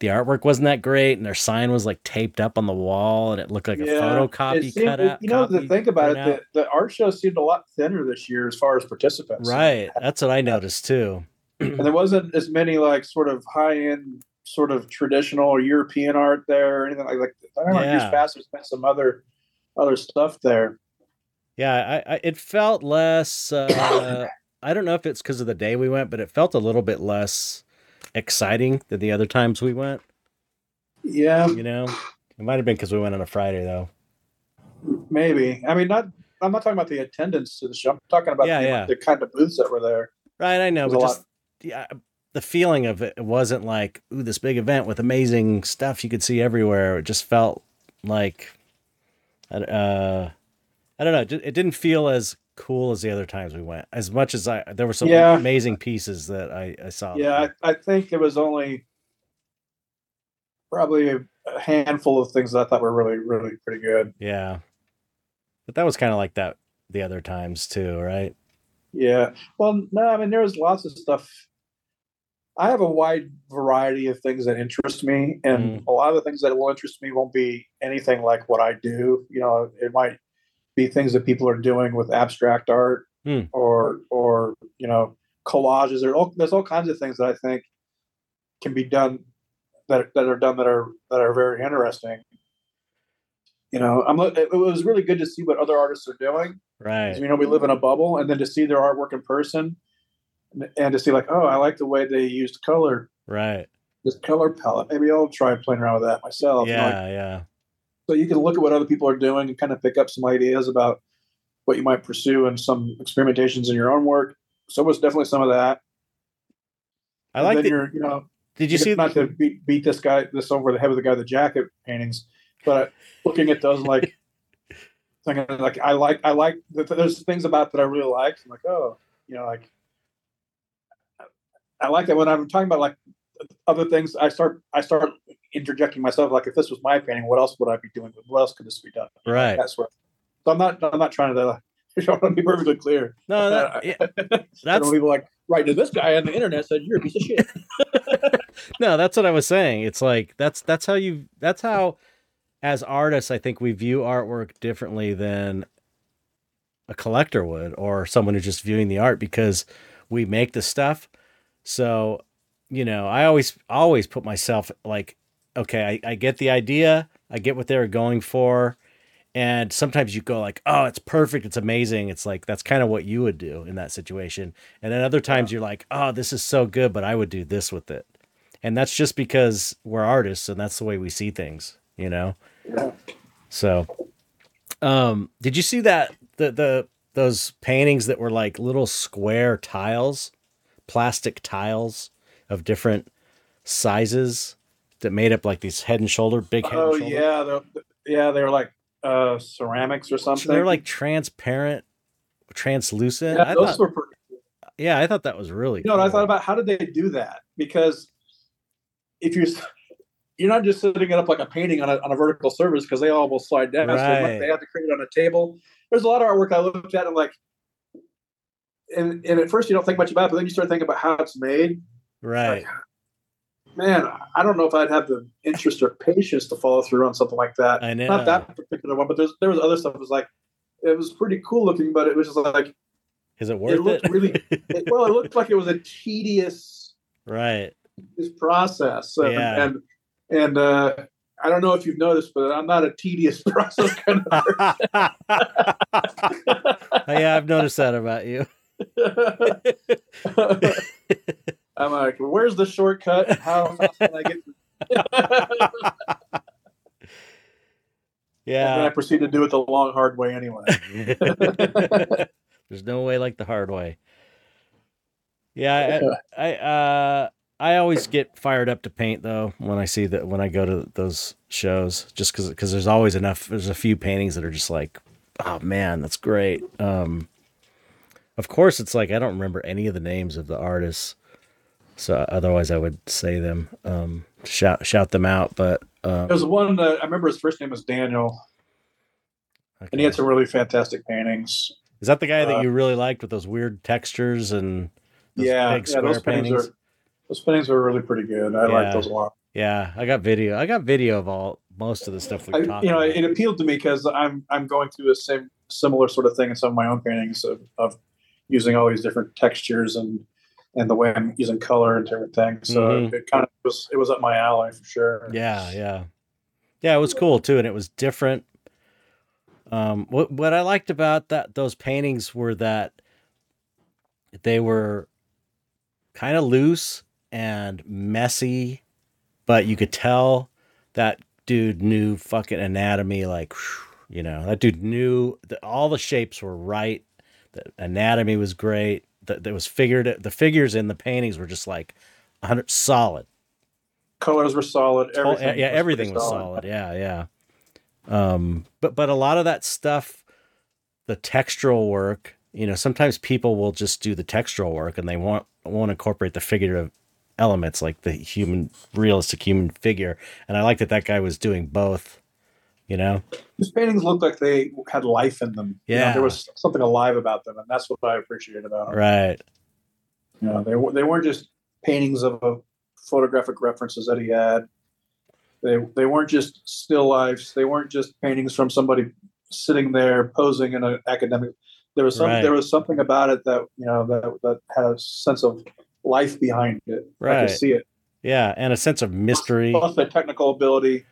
Speaker 1: the artwork wasn't that great and their sign was like taped up on the wall and it looked like a
Speaker 2: Yeah,
Speaker 1: photocopy
Speaker 2: seemed-
Speaker 1: cut out
Speaker 2: You know, the think about it, the, the art show seemed a lot thinner this year as far as participants.
Speaker 1: Right. That's what I noticed too.
Speaker 2: and there wasn't as many like sort of high end, sort of traditional or European art there or anything like like. I don't know.
Speaker 1: Yeah.
Speaker 2: Years past, there's been some other other stuff there.
Speaker 1: Yeah, I, I it felt less. Uh, I don't know if it's because of the day we went, but it felt a little bit less exciting than the other times we went.
Speaker 2: Yeah,
Speaker 1: You know, it might have been because we went on a Friday though.
Speaker 2: maybe. I mean, not. I'm not talking about the attendance to the show. I'm talking about
Speaker 1: Yeah,
Speaker 2: the,
Speaker 1: yeah.
Speaker 2: the kind of booths that were there.
Speaker 1: Right, I know, but just yeah, the feeling of it, it wasn't like ooh this big event with amazing stuff you could see everywhere. It just felt like, uh, I don't know. It didn't feel as cool as the other times we went. As much as I, there were some
Speaker 2: Yeah.
Speaker 1: amazing pieces that I, I saw.
Speaker 2: Yeah, I, I think there was only probably a, a handful of things that I thought were really, really pretty good.
Speaker 1: Yeah. But that was kind of like that the other times too, right?
Speaker 2: Yeah. Well, no, I mean, there was lots of stuff. I have a wide variety of things that interest me, and
Speaker 1: Mm.
Speaker 2: a lot of the things that will interest me won't be anything like what I do. You know, it might be things that people are doing with abstract art,
Speaker 1: Mm.
Speaker 2: or or you know, collages. There, all, there's all kinds of things that I think can be done that that are done that are that are very interesting. You know, I'm. It was really good to see what other artists are doing.
Speaker 1: Right.
Speaker 2: You know, we live in a bubble, and then to see their artwork in person, and- to see like, oh, I like the way they used color,
Speaker 1: Right.
Speaker 2: this color palette. Maybe I'll try playing around with that myself. you know, like-
Speaker 1: Yeah, yeah.
Speaker 2: So you can look at what other people are doing and kind of pick up some ideas about what you might pursue and some experimentations in your own work. So it was definitely some of that.
Speaker 1: I like the,
Speaker 2: you're, you know,
Speaker 1: Did you see
Speaker 2: not to beat, beat this guy this over the head with the guy the jacket paintings, but looking at those like thinking like I like I like there's things about that I really like. I'm like oh you know like I like that when I'm talking about like other things. I start I start interjecting myself like if this was my painting, what else would I be doing? What else could this be done?
Speaker 1: Right.
Speaker 2: That's what. So I'm not I'm not trying to. I want to be perfectly clear.
Speaker 1: No, that, uh,
Speaker 2: yeah,
Speaker 1: that's
Speaker 2: people like right to this guy on the internet said you're a piece of shit.
Speaker 1: no, that's what I was saying. It's like that's that's how you that's how as artists I think we view artwork differently than a collector would or someone who's just viewing the art because we make the stuff. So, you know, I always always put myself like, okay, I, I get the idea, I get what they were going for. And sometimes you go like, oh, it's perfect, it's amazing. It's like that's kind of what you would do in that situation. And then other times you're like, oh, this is so good, but I would do this with it. And that's just because we're artists and that's the way we see things, you know?
Speaker 2: Yeah.
Speaker 1: So, um, did you see that the the those paintings that were like little square tiles, plastic tiles of different sizes that made up like these head and shoulder, big head
Speaker 2: Oh yeah, they're, yeah, they were like uh ceramics or something.
Speaker 1: They're like transparent, translucent.
Speaker 2: yeah,
Speaker 1: I
Speaker 2: those
Speaker 1: thought,
Speaker 2: were. pretty-
Speaker 1: yeah, I thought that was really.
Speaker 2: You know I thought about? How did they do that? Because if you're you're not just setting it up like a painting on a, on a vertical surface because they all will slide down. So they,
Speaker 1: Right.
Speaker 2: they have to create it on a table. There's a lot of artwork I looked at and like, and and at first you don't think much about it, but then you start thinking about how it's made.
Speaker 1: right.
Speaker 2: Man, I don't know if I'd have the interest or patience to follow through on something like that.
Speaker 1: I know.
Speaker 2: Not that particular one, but there's there was other stuff. It was like it was pretty cool looking, but it was just like
Speaker 1: Is it worth
Speaker 2: it looked
Speaker 1: it?
Speaker 2: really it, well. It looked like it was a tedious
Speaker 1: right.
Speaker 2: this process, and
Speaker 1: Yeah.
Speaker 2: and, and uh, I don't know if you've noticed, but I'm not a tedious process kind of person.
Speaker 1: yeah, I've noticed that about you.
Speaker 2: Like, where's the shortcut? How can I get? And then I proceed to do it the long, hard way anyway.
Speaker 1: There's no way like the hard way. Yeah, I, I uh I always get fired up to paint though when I see that when I go to those shows just cuz cuz there's always enough there's a few paintings that are just like oh man, that's great. Um of course it's like I don't remember any of the names of the artists. So otherwise I would say them um shout shout them out but um
Speaker 2: There's one that I remember his first name was Daniel, and he had some really fantastic paintings.
Speaker 1: Is that the guy that
Speaker 2: uh,
Speaker 1: you really liked with those weird textures and those
Speaker 2: yeah,
Speaker 1: big
Speaker 2: yeah,
Speaker 1: square
Speaker 2: those paintings,
Speaker 1: paintings?
Speaker 2: are those paintings were really pretty good. I
Speaker 1: Yeah.
Speaker 2: like those a lot.
Speaker 1: Yeah, I got video. I got video of all most of the stuff we
Speaker 2: I,
Speaker 1: talked
Speaker 2: you know,
Speaker 1: about.
Speaker 2: it appealed to me because I'm I'm going through the same similar sort of thing in some of my own paintings of, of using all these different textures and and the way I'm using color and different things. So
Speaker 1: Mhm.
Speaker 2: it kind of was it was up my alley for sure.
Speaker 1: yeah, yeah, yeah. It was cool too, and it was different. Um, what what I liked about that those paintings were that they were kind of loose and messy, but you could tell that dude knew fucking anatomy. Like, you know, that dude knew that all the shapes were right. The anatomy was great. That that was figured. The figures in the paintings were just like, hundred solid.
Speaker 2: Colors were solid. Everything
Speaker 1: yeah,
Speaker 2: was
Speaker 1: everything was solid. Yeah, yeah. Um, but but a lot of that stuff, the textural work, you know, sometimes people will just do the textural work and they won't won't incorporate the figurative elements like the human realistic human figure. And I like that that guy was doing both. You know,
Speaker 2: His paintings looked like they had life in them. You know,
Speaker 1: Yeah.
Speaker 2: there was something alive about them, and that's what I appreciate about them.
Speaker 1: right?
Speaker 2: You know, they they weren't just paintings of, photographic references that he had. They they weren't just still lifes. They weren't just paintings from somebody sitting there posing in an academic. There was some
Speaker 1: Right.
Speaker 2: there was something about it that you know that that had a sense of life behind it. I
Speaker 1: Right.
Speaker 2: could see it.
Speaker 1: Yeah, and a sense of mystery.
Speaker 2: Plus the technical ability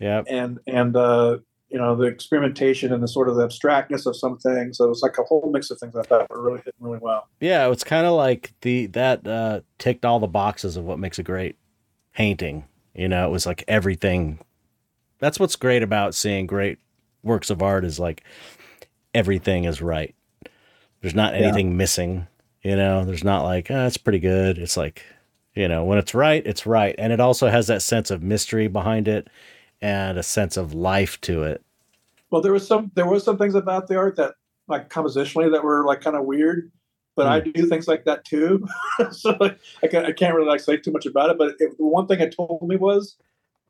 Speaker 1: Yep.
Speaker 2: and and uh, you know the experimentation and the sort of the abstractness of some things. So it was like a whole mix of things I thought were really hitting really well.
Speaker 1: Yeah, it's kind of like the that uh ticked all the boxes of what makes a great painting. You know, it was like everything. That's what's great about seeing great works of art is like everything is right. There's not
Speaker 2: Yeah.
Speaker 1: anything missing. You know, there's not like, oh, it's pretty good. It's like, you know, when it's right, it's right. And it also has that sense of mystery behind it and a sense of life to it.
Speaker 2: Well, there was some there was some things about the art that like compositionally that were like kind of weird, but I hmm. do things like that too. so like, I can't I can't really like say too much about it. But it, one thing it told me was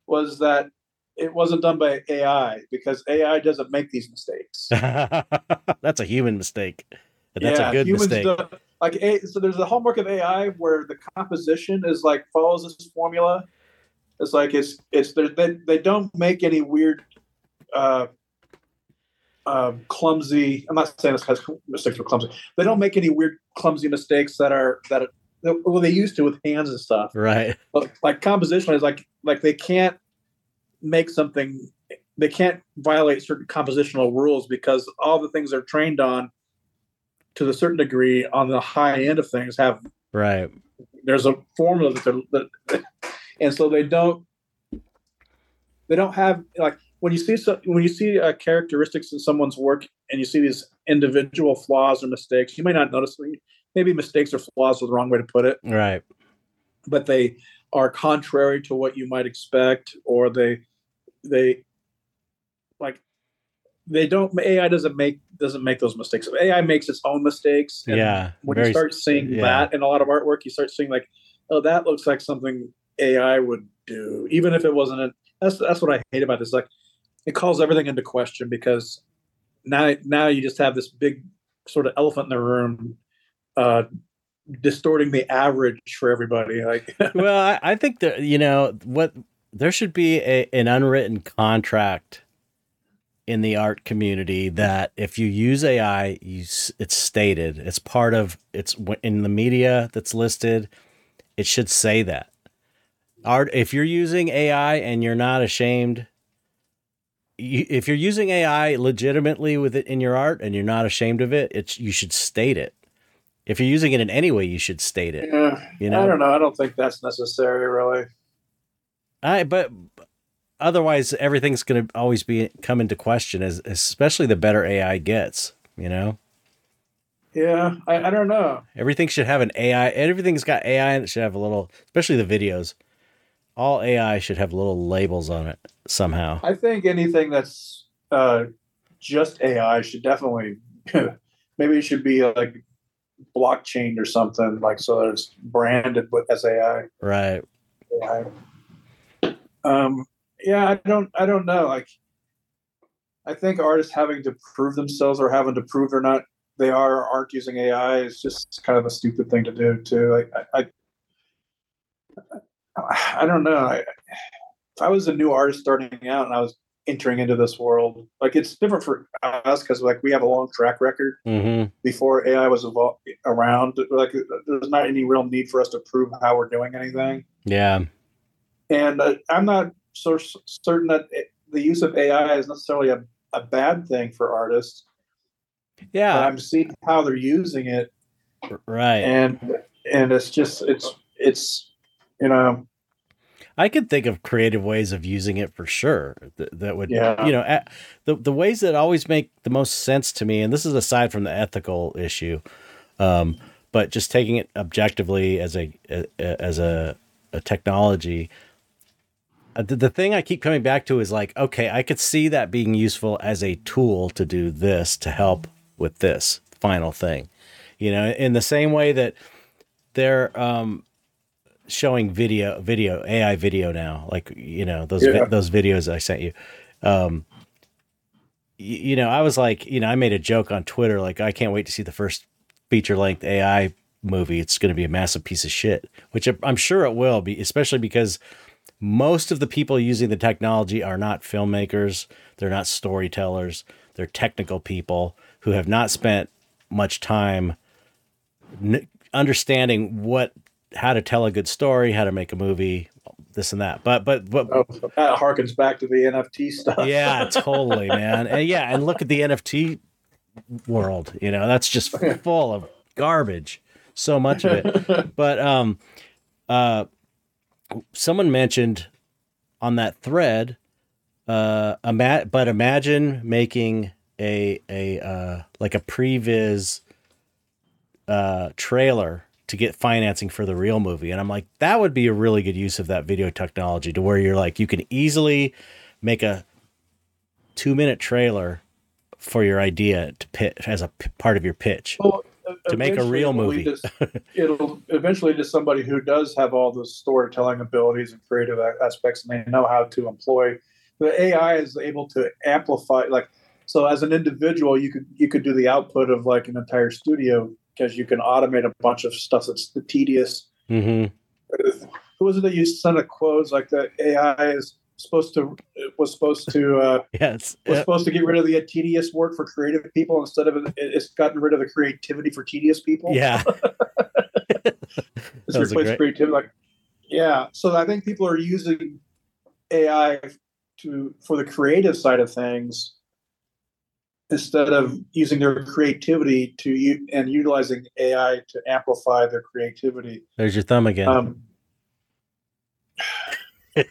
Speaker 2: was that it wasn't done by AI because AI doesn't make these mistakes.
Speaker 1: That's a human mistake. And that's
Speaker 2: yeah,
Speaker 1: a good mistake.
Speaker 2: don't- like so there's a hallmark of AI where the composition is like follows this formula. It's like it's it's they they, don't make any weird uh, uh, clumsy. I'm not saying this has mistakes were clumsy. They don't make any weird clumsy mistakes that are that are, well they used to with hands and stuff.
Speaker 1: Right.
Speaker 2: But like composition is like like they can't make something they can't violate certain compositional rules because all the things they're trained on to a certain degree on the high end of things have
Speaker 1: Right.
Speaker 2: there's a formula that they're that, and so they don't they don't have like when you see so, when you see uh, characteristics in someone's work and you see these individual flaws or mistakes you may not notice maybe mistakes or flaws is the wrong way to put it
Speaker 1: Right.
Speaker 2: but they are contrary to what you might expect or they they like they don't ai doesn't make doesn't make those mistakes ai makes its own mistakes and
Speaker 1: Yeah.
Speaker 2: when
Speaker 1: very-
Speaker 2: you start seeing
Speaker 1: yeah.
Speaker 2: that in a lot of artwork you start seeing like oh that looks like something ai would do even if it wasn't a, that's that's what i hate about this like it calls everything into question because now now you just have this big sort of elephant in the room uh distorting the average for everybody like
Speaker 1: well, I, I think that you know what there should be a, an unwritten contract in the art community that if you use AI, you it's stated it's part of it's in the media that's listed. It should say that art. If you're using AI and you're not ashamed, you, if you're using AI legitimately with it in your art and you're not ashamed of it, it's you should state it. If you're using it in any way, you should state it.
Speaker 2: Yeah,
Speaker 1: You know, I
Speaker 2: don't know. I don't think that's necessary, really.
Speaker 1: I but otherwise everything's going to always be come into question as especially the better AI gets, you know?
Speaker 2: Yeah, I, I don't know.
Speaker 1: Everything should have an AI. Everything's got AI and it should have a little especially the videos. All AI should have little labels on it somehow.
Speaker 2: I think anything that's uh, just AI should definitely maybe it should be like blockchain or something like so that it's branded with as AI.
Speaker 1: Right.
Speaker 2: AI. Um, yeah, I don't I don't know. Like I think artists having to prove themselves or having to prove they're not they are or aren't using AI is just kind of a stupid thing to do too. Like I I, I don't know. I, if I was a new artist starting out and I was entering into this world, like it's different for us because like we have a long track record
Speaker 1: Mhm.
Speaker 2: before AI was evol- around. Like there's not any real need for us to prove how we're doing anything
Speaker 1: Yeah.
Speaker 2: and uh, I'm not so certain that it, the use of AI is necessarily a, a bad thing for artists. But
Speaker 1: Yeah.
Speaker 2: I'm seeing how they're using it,
Speaker 1: Right.
Speaker 2: and and it's just it's it's you know
Speaker 1: I could think of creative ways of using it for sure. That, that would,
Speaker 2: Yeah.
Speaker 1: you know, a- the the ways that always make the most sense to me, and this is aside from the ethical issue, um, but just taking it objectively as a, as a, a technology. uh, The, the thing I keep coming back to is like, okay, I could see that being useful as a tool to do this to help with this final thing, you know, in the same way that they're um, showing video video AI video now, like you know those vi- those videos I sent you. Um, y- you know, I was like, you know, I made a joke on Twitter, like I can't wait to see the first feature length AI movie. It's going to be a massive piece of shit, which I'm sure it will be, especially because most of the people using the technology are not filmmakers, they're not storytellers, they're technical people who have not spent much time n- understanding what how to tell a good story, how to make a movie, this and that. But but but
Speaker 2: oh, that harkens back to the NFT stuff.
Speaker 1: yeah, totally, man. And yeah, and look at the NFT world. You know, that's just full of garbage. So much of it. But um, uh, someone mentioned on that thread, uh, ima- but imagine making a a uh like a previs uh trailer to get financing for the real movie and i'm like that would be a really good use of that video technology to where you're like you can easily make a two minute trailer for your idea to pit as a p- part of your pitch
Speaker 2: Well,
Speaker 1: To make a real
Speaker 2: it'll
Speaker 1: movie.
Speaker 2: to- it'll eventually to somebody who does have all the storytelling abilities and creative aspects, and they know how to employ. The AI is able to amplify, like so. As an individual, you could you could do the output of like an entire studio because you can automate a bunch of stuff that's tedious.
Speaker 1: mm-hmm.
Speaker 2: Who was it that you sent a quote like the AI is supposed to was supposed to uh,
Speaker 1: yes
Speaker 2: was
Speaker 1: yeah,
Speaker 2: supposed to get rid of the tedious work for creative people instead of it, it's gotten rid of the creativity for tedious people.
Speaker 1: yeah.
Speaker 2: it's
Speaker 1: That was a
Speaker 2: replaced
Speaker 1: great-
Speaker 2: creativity. Like, yeah. So I think people are using AI to for the creative side of things instead of using their creativity to u- and utilizing AI to amplify their creativity.
Speaker 1: there's your thumb again
Speaker 2: Um,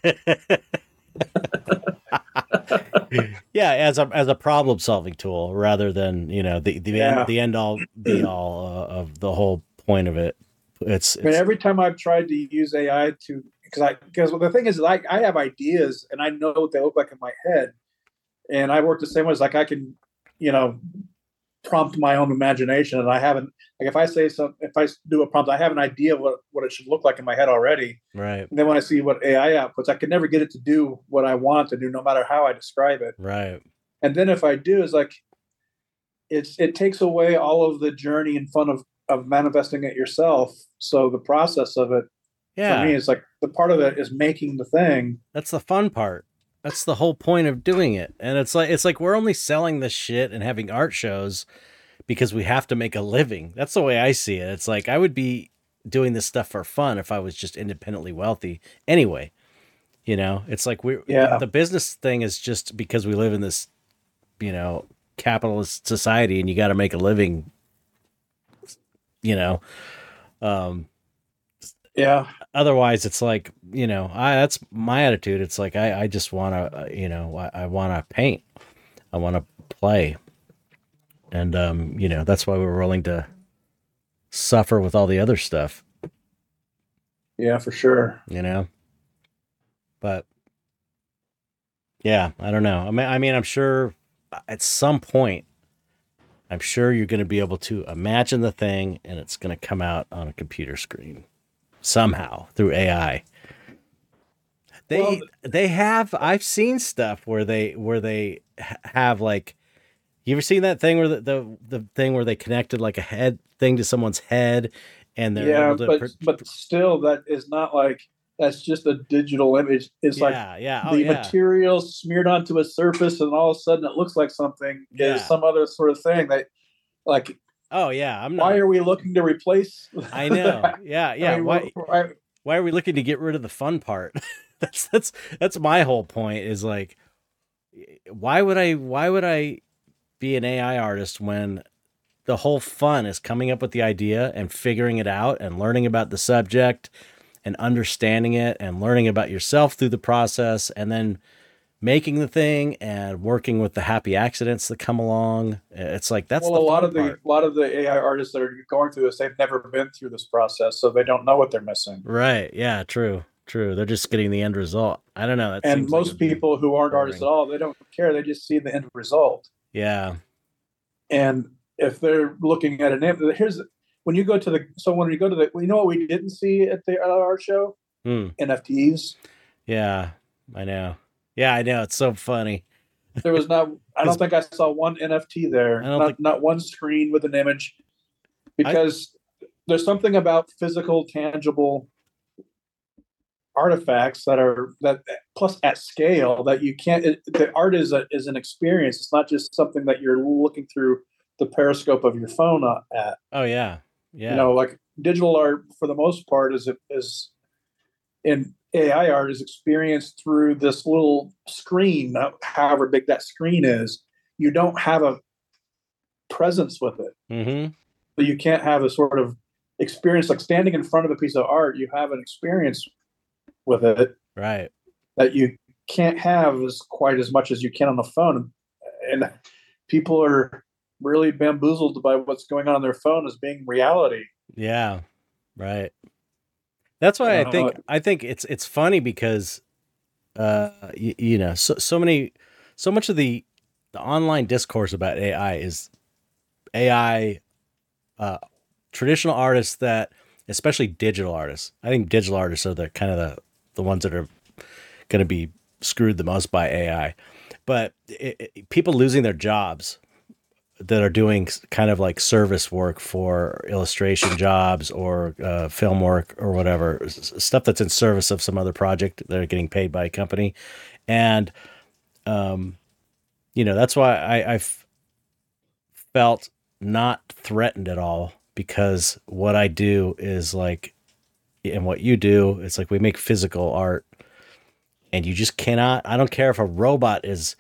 Speaker 1: yeah, as a as a problem solving tool rather than you know the the
Speaker 2: Yeah.
Speaker 1: end, the end all be all uh, of the whole point of it. It's,
Speaker 2: I mean, every time I've tried to use AI to, because I, because the thing is, like, I have ideas and I know what they look like in my head, and I work the same way. It's like I can, you know, prompt my own imagination, and I haven't. Like, if I say something, if I do a prompt, I have an idea of what what it should look like in my head already.
Speaker 1: right,
Speaker 2: And then when I see what AI outputs, I can never get it to do what I want to do, no matter how I describe it.
Speaker 1: right,
Speaker 2: And then if I do, it's like it's it takes away all of the journey and fun of of manifesting it yourself. So the process of it
Speaker 1: yeah.
Speaker 2: for me is like the part of it is making the thing.
Speaker 1: that's the fun part. That's the whole point of doing it. And it's like it's like we're only selling this shit and having art shows because we have to make a living. That's the way I see it. It's like I would be doing this stuff for fun if I was just independently wealthy. Anyway, you know, it's like we
Speaker 2: Yeah.
Speaker 1: the business thing is just because we live in this, you know, capitalist society and you got to make a living, you know. Um
Speaker 2: Yeah.
Speaker 1: otherwise it's like you know i that's my attitude. It's like i i just want to you know i, I want to paint. I want to play. And um you know that's why we're willing to suffer with all the other stuff.
Speaker 2: Yeah, for sure.
Speaker 1: you know? But yeah i don't know. I mean i mean i'm sure at some point i'm sure you're going to be able to imagine the thing and it's going to come out on a computer screen somehow through ai they
Speaker 2: Well,
Speaker 1: they have i've seen stuff where they where they have like you ever seen that thing where the, the the thing where they connected like a head thing to someone's head and they're
Speaker 2: yeah, but
Speaker 1: pr-
Speaker 2: but still, that is not like that's just a digital image. It's like
Speaker 1: yeah yeah oh
Speaker 2: the
Speaker 1: yeah
Speaker 2: material smeared onto a surface, and all of a sudden it looks like something.
Speaker 1: Yeah.
Speaker 2: Is some other sort of thing that, like,
Speaker 1: oh yeah i'm not
Speaker 2: why are we looking to replace?
Speaker 1: I know. Yeah, yeah.
Speaker 2: I mean,
Speaker 1: why
Speaker 2: why-
Speaker 1: why are we looking to get rid of the fun part? that's that's that's my whole point is like why would I why would I be an AI artist when the whole fun is coming up with the idea and figuring it out and learning about the subject and understanding it and learning about yourself through the process and then making the thing and working with the happy accidents that come along. It's like that's
Speaker 2: well,
Speaker 1: the
Speaker 2: a lot of the
Speaker 1: part.
Speaker 2: a lot of the AI artists that are going through this, they've never been through this process, so they don't know what they're missing.
Speaker 1: Right. Yeah, true. True. They're just getting the end result. I don't know. That
Speaker 2: and
Speaker 1: seems like
Speaker 2: most people who aren't artists at all, they don't care. They just see the end result.
Speaker 1: Yeah.
Speaker 2: And if they're looking at an here's when you go to the so when you go to the you know what we didn't see at the our show
Speaker 1: Hmm.
Speaker 2: NFTs.
Speaker 1: Yeah. I know. Yeah, I know. It's so funny.
Speaker 2: There was not. I don't think I saw one NFT there.
Speaker 1: I
Speaker 2: Not,
Speaker 1: think-
Speaker 2: not one screen with an image, because there's something about physical, tangible artifacts that are that plus at scale that you can't. It, the art is a is an experience. It's not just something that you're looking through the periscope of your phone uh, at.
Speaker 1: Oh yeah. Yeah.
Speaker 2: You know, like digital art for the most part is is in AI art is experienced through this little screen, uh, however big that screen is. You don't have a presence with it.
Speaker 1: mm-hmm.
Speaker 2: But you can't have a sort of experience like standing in front of a piece of art. You have an experience with it
Speaker 1: Right.
Speaker 2: that you can't have as quite as much as you can on the phone. And people are really bamboozled by what's going on on their phone as being reality.
Speaker 1: Yeah. Right. That's why
Speaker 2: I
Speaker 1: I think. I think it's it's funny because uh you, you know, so so many so much of the the online discourse about AI is AI uh traditional artists that especially digital artists. I think digital artists are the kind of the the ones that are going to be screwed the most by AI. But it, it- people losing their jobs that are doing kind of like service work for illustration jobs or uh, film work or whatever stuff that's in service of some other project that are getting paid by a company, and um, you know that's why I, I've felt not threatened at all because what I do is like, and what you do, it's like we make physical art, and you just cannot. I don't care if a robot is,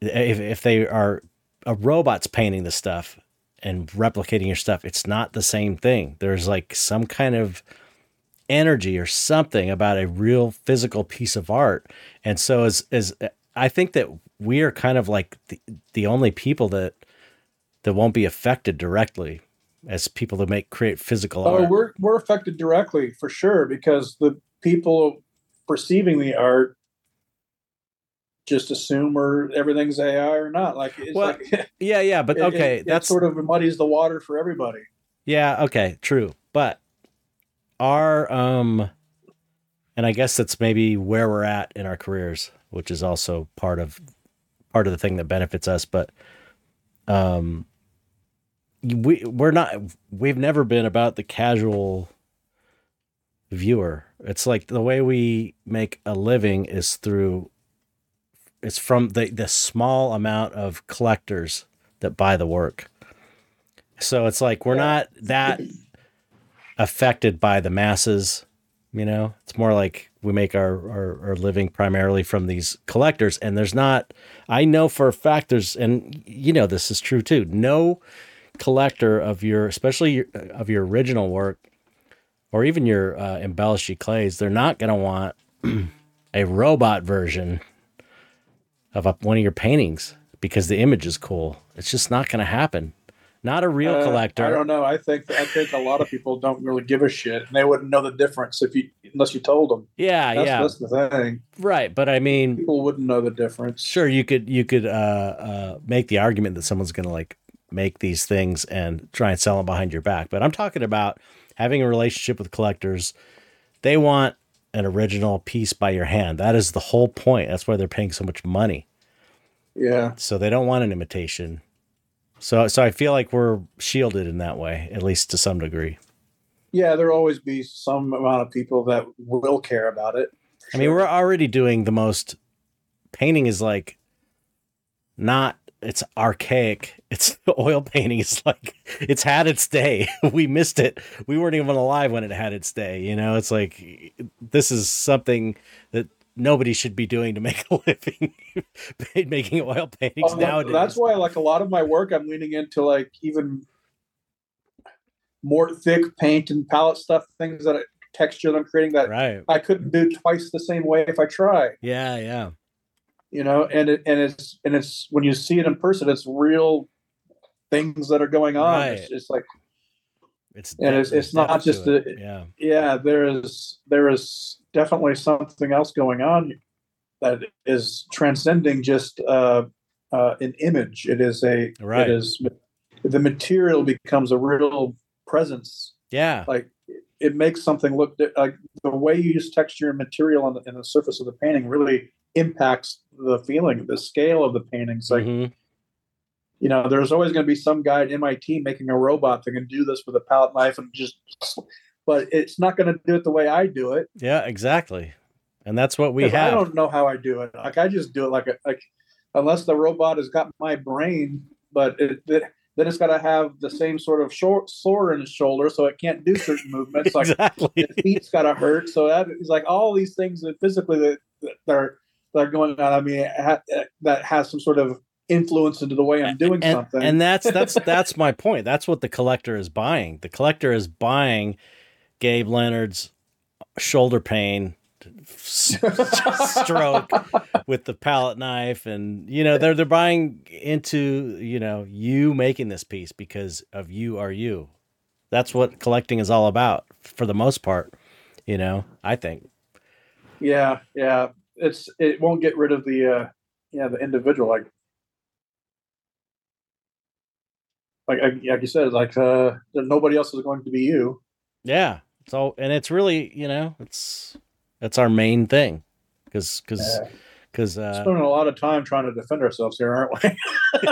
Speaker 1: if if they are a robot's painting the stuff and replicating your stuff, it's not the same thing. There's like some kind of energy or something about a real physical piece of art. And so as as I think that we are kind of like the, the only people that that won't be affected directly as people that make create physical
Speaker 2: Oh,
Speaker 1: art.
Speaker 2: we're we're affected directly for sure because the people perceiving the art just assume or everything's AI or not. Like it's
Speaker 1: Well,
Speaker 2: like
Speaker 1: Yeah, yeah, but okay,
Speaker 2: it, it
Speaker 1: that's
Speaker 2: sort of muddies the water for everybody.
Speaker 1: Yeah, okay, true. But our um and I guess that's maybe where we're at in our careers, which is also part of part of the thing that benefits us, but um we we're not we've never been about the casual viewer. It's like the way we make a living is through it's from the the small amount of collectors that buy the work. So it's like we're not that affected by the masses, you know. It's more like we make our, our, our living primarily from these collectors, and there's not. I know for a fact there's, and you know this is true too. No collector of your, especially your, of your original work, or even your uh, embellished giclées, they're not going to want a robot version of a, one of your paintings because the image is cool. It's just not going to happen. Not a real
Speaker 2: Uh,
Speaker 1: collector.
Speaker 2: I don't know. I think I think a lot of people don't really give a shit, and they wouldn't know the difference if you unless you told them.
Speaker 1: yeah,
Speaker 2: That's,
Speaker 1: yeah,
Speaker 2: that's the thing.
Speaker 1: right. But I mean,
Speaker 2: People wouldn't know the difference.
Speaker 1: sure, you could you could uh, uh, make the argument that someone's going to like make these things and try and sell them behind your back. But I'm talking about having a relationship with collectors. They want an original piece by your hand. That is the whole point. That's why they're paying so much money.
Speaker 2: Yeah,
Speaker 1: so they don't want an imitation. So so I feel like we're shielded in that way, at least to some degree.
Speaker 2: yeah. There'll always be some amount of people that will care about it.
Speaker 1: I mean, we're already doing the most painting is like not it's archaic. It's oil painting is like it's had its day. we missed it. We weren't even alive when it had its day, you know? It's like this is something that nobody should be doing to make a living making oil paintings
Speaker 2: Oh,
Speaker 1: nowadays.
Speaker 2: That's why, like a lot of my work, I'm leaning into like even more thick paint and palette stuff, things that texture that I'm creating that
Speaker 1: right.
Speaker 2: I couldn't do twice the same way if I try.
Speaker 1: Yeah, yeah.
Speaker 2: You know, and it and it's and it's when you see it in person, it's real things that are going on. It's
Speaker 1: Right.
Speaker 2: just like
Speaker 1: It's
Speaker 2: And it's- it's not just
Speaker 1: it.
Speaker 2: the-
Speaker 1: yeah.
Speaker 2: yeah, there is there is definitely something else going on that is transcending just uh, uh, an image. It is a
Speaker 1: Right.
Speaker 2: it is the material becomes a real presence.
Speaker 1: Yeah.
Speaker 2: Like it makes something look like the way you use texture and material on the, in the surface of the painting really impacts the feeling, the scale of the painting. Like
Speaker 1: Mhm.
Speaker 2: you know, there's always going to be some guy at MIT making a robot that can do this with a palette knife and just, but it's not going to do it the way I do it.
Speaker 1: Yeah, exactly. And that's what we
Speaker 2: have. I don't know how I do it. Like I just do it like a, like, unless the robot has got my brain, but it, it then it's got to have the same sort of short sore in its shoulder, so it can't do certain movements. Like
Speaker 1: exactly.
Speaker 2: its feet's got to hurt, so that is like all these things that physically that that are that are going on. I mean, ha- that has some sort of influence into the way I'm doing
Speaker 1: and,
Speaker 2: something.
Speaker 1: and that's that's that's my point. That's what the collector is buying. The collector is buying Gabe Leonard's shoulder pain stroke with the palette knife and you know they're they're buying into you know you making this piece because of you are you that's what collecting is all about for the most part you know i think
Speaker 2: Yeah, yeah. It's it won't get rid of the uh yeah, the individual like like like you said, like uh nobody else is going to be you.
Speaker 1: yeah so and it's really you know it's that's our main thing because because because uh
Speaker 2: Spending a lot of time trying to defend ourselves here, aren't we?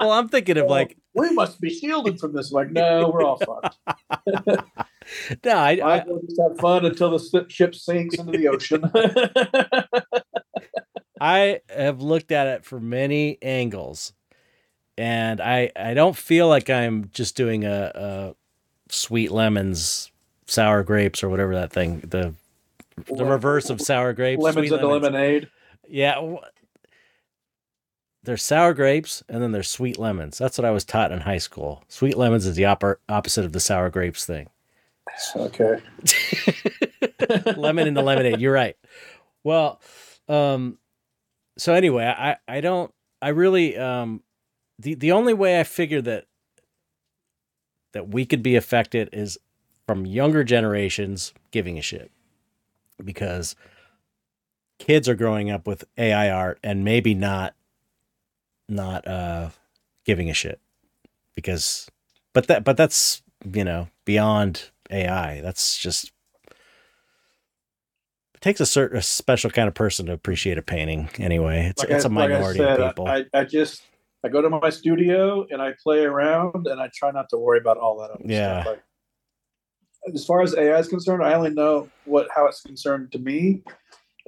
Speaker 1: well i'm thinking of like
Speaker 2: we must be shielded from this. Like, no, we're all fucked.
Speaker 1: no i, I
Speaker 2: as just have fun until the ship sinks into the ocean.
Speaker 1: I have looked at it from many angles, and I I don't feel like I'm just doing a, a sweet lemons, sour grapes, or whatever that thing the the reverse of sour grapes.
Speaker 2: lemons into lemonade.
Speaker 1: Yeah, there's sour grapes, and then there's sweet lemons. That's what I was taught in high school. Sweet lemons is the opposite of the sour grapes thing.
Speaker 2: Okay.
Speaker 1: lemon in the lemonade. You're right. Well, um, so anyway, I I don't I really um the the only way I figure that that we could be affected is from younger generations giving a shit because kids are growing up with AI art and maybe not not uh giving a shit because but that but that's you know beyond AI that's just it takes a certain a special kind of person to appreciate a painting anyway it's
Speaker 2: Like
Speaker 1: it's
Speaker 2: I-
Speaker 1: a
Speaker 2: like I
Speaker 1: minority
Speaker 2: said,
Speaker 1: of people
Speaker 2: I, I just I go to my studio and I play around and I try not to worry about all that other
Speaker 1: Yeah.
Speaker 2: stuff. Like, as far as AI is concerned, I only know what how it's concerned to me,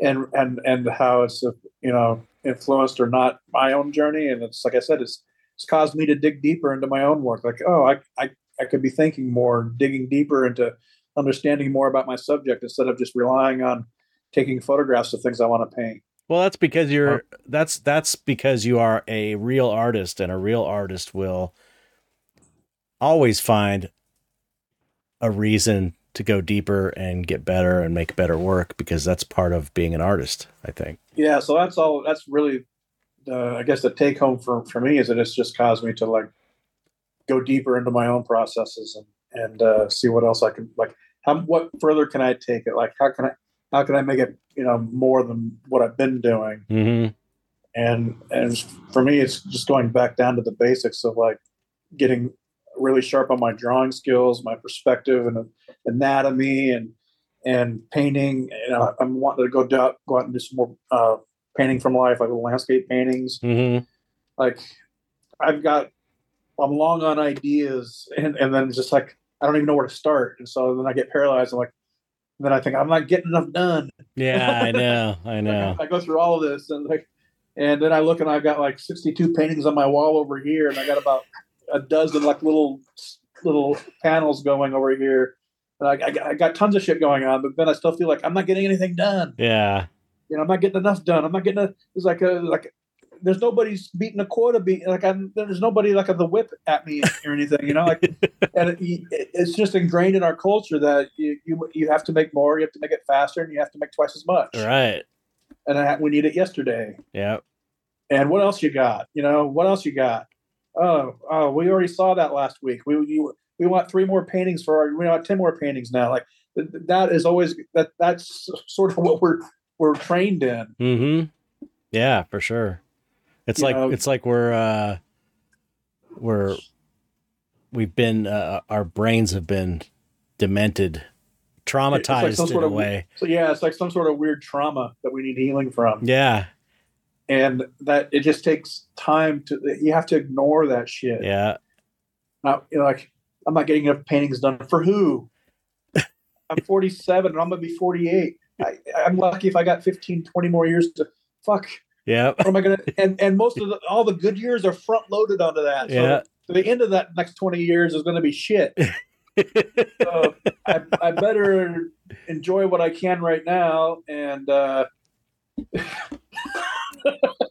Speaker 2: and and and how it's you know influenced or not my own journey. And it's like I said, it's it's caused me to dig deeper into my own work. Like, oh, I I I could be thinking more, digging deeper into understanding more about my subject instead of just relying on taking photographs of things I want to paint.
Speaker 1: Well, that's because you're uh-huh. that's that's because you are a real artist and a real artist will always find a reason to go deeper and get better and make better work because that's part of being an artist, I think.
Speaker 2: Yeah, so that's all that's really the I guess the take home for for me is that it's just caused me to like go deeper into my own processes and and uh, see what else I can like how what further can I take it like how can I how can I make it you know more than what I've been doing
Speaker 1: Mm-hmm.
Speaker 2: and and for me it's just going back down to the basics of like getting really sharp on my drawing skills my perspective and anatomy and and painting and i'm wanting to go down, go out and do some more uh, painting from life like landscape paintings
Speaker 1: Mm-hmm.
Speaker 2: like i've got i'm long on ideas and, and then it's just like i don't even know where to start and so then i get paralyzed i'm like then i think i'm not getting enough done
Speaker 1: Yeah, I know. I know.
Speaker 2: I go through all of this and like, and then I look and I've got like 62 paintings on my wall over here, and I got about a dozen like little little panels going over here. And I, I, got, I got tons of shit going on, but then I still feel like I'm not getting anything done.
Speaker 1: Yeah.
Speaker 2: You know, I'm not getting enough done. I'm not getting a. It's like a like. There's nobody's beating a quota beat like I'm, there's nobody like the whip at me or anything, you know. Like, and it, it's just ingrained in our culture that you, you you have to make more, you have to make it faster, and you have to make twice as much.
Speaker 1: Right.
Speaker 2: And I, we need it yesterday
Speaker 1: Yeah.
Speaker 2: and what else you got? You know, what else you got? Oh, oh, we already saw that last week. We you, we want three more paintings for our. We want ten more paintings now. Like th- th- that is always that. That's sort of what we're we're trained in.
Speaker 1: Mm-hmm. Yeah, for sure. It's
Speaker 2: You
Speaker 1: like
Speaker 2: know-
Speaker 1: it's like we're uh we're we've been uh, our brains have been demented, traumatized
Speaker 2: some
Speaker 1: in a
Speaker 2: of-
Speaker 1: way.
Speaker 2: So yeah, it's like some sort of weird trauma that we need healing from,
Speaker 1: Yeah.
Speaker 2: and that it just takes time to. You have to ignore that shit.
Speaker 1: Yeah.
Speaker 2: Not you know, like I'm not getting enough paintings done for who. I'm 47 and I'm gonna be 48. I, I'm lucky if I got 15, 20 more years to fuck.
Speaker 1: Yep.
Speaker 2: What am I gonna? And and most of the all the good years are front loaded onto that. So
Speaker 1: Yeah.
Speaker 2: the end of that next 20 years is gonna be shit. So I, I better enjoy what I can right now. And uh,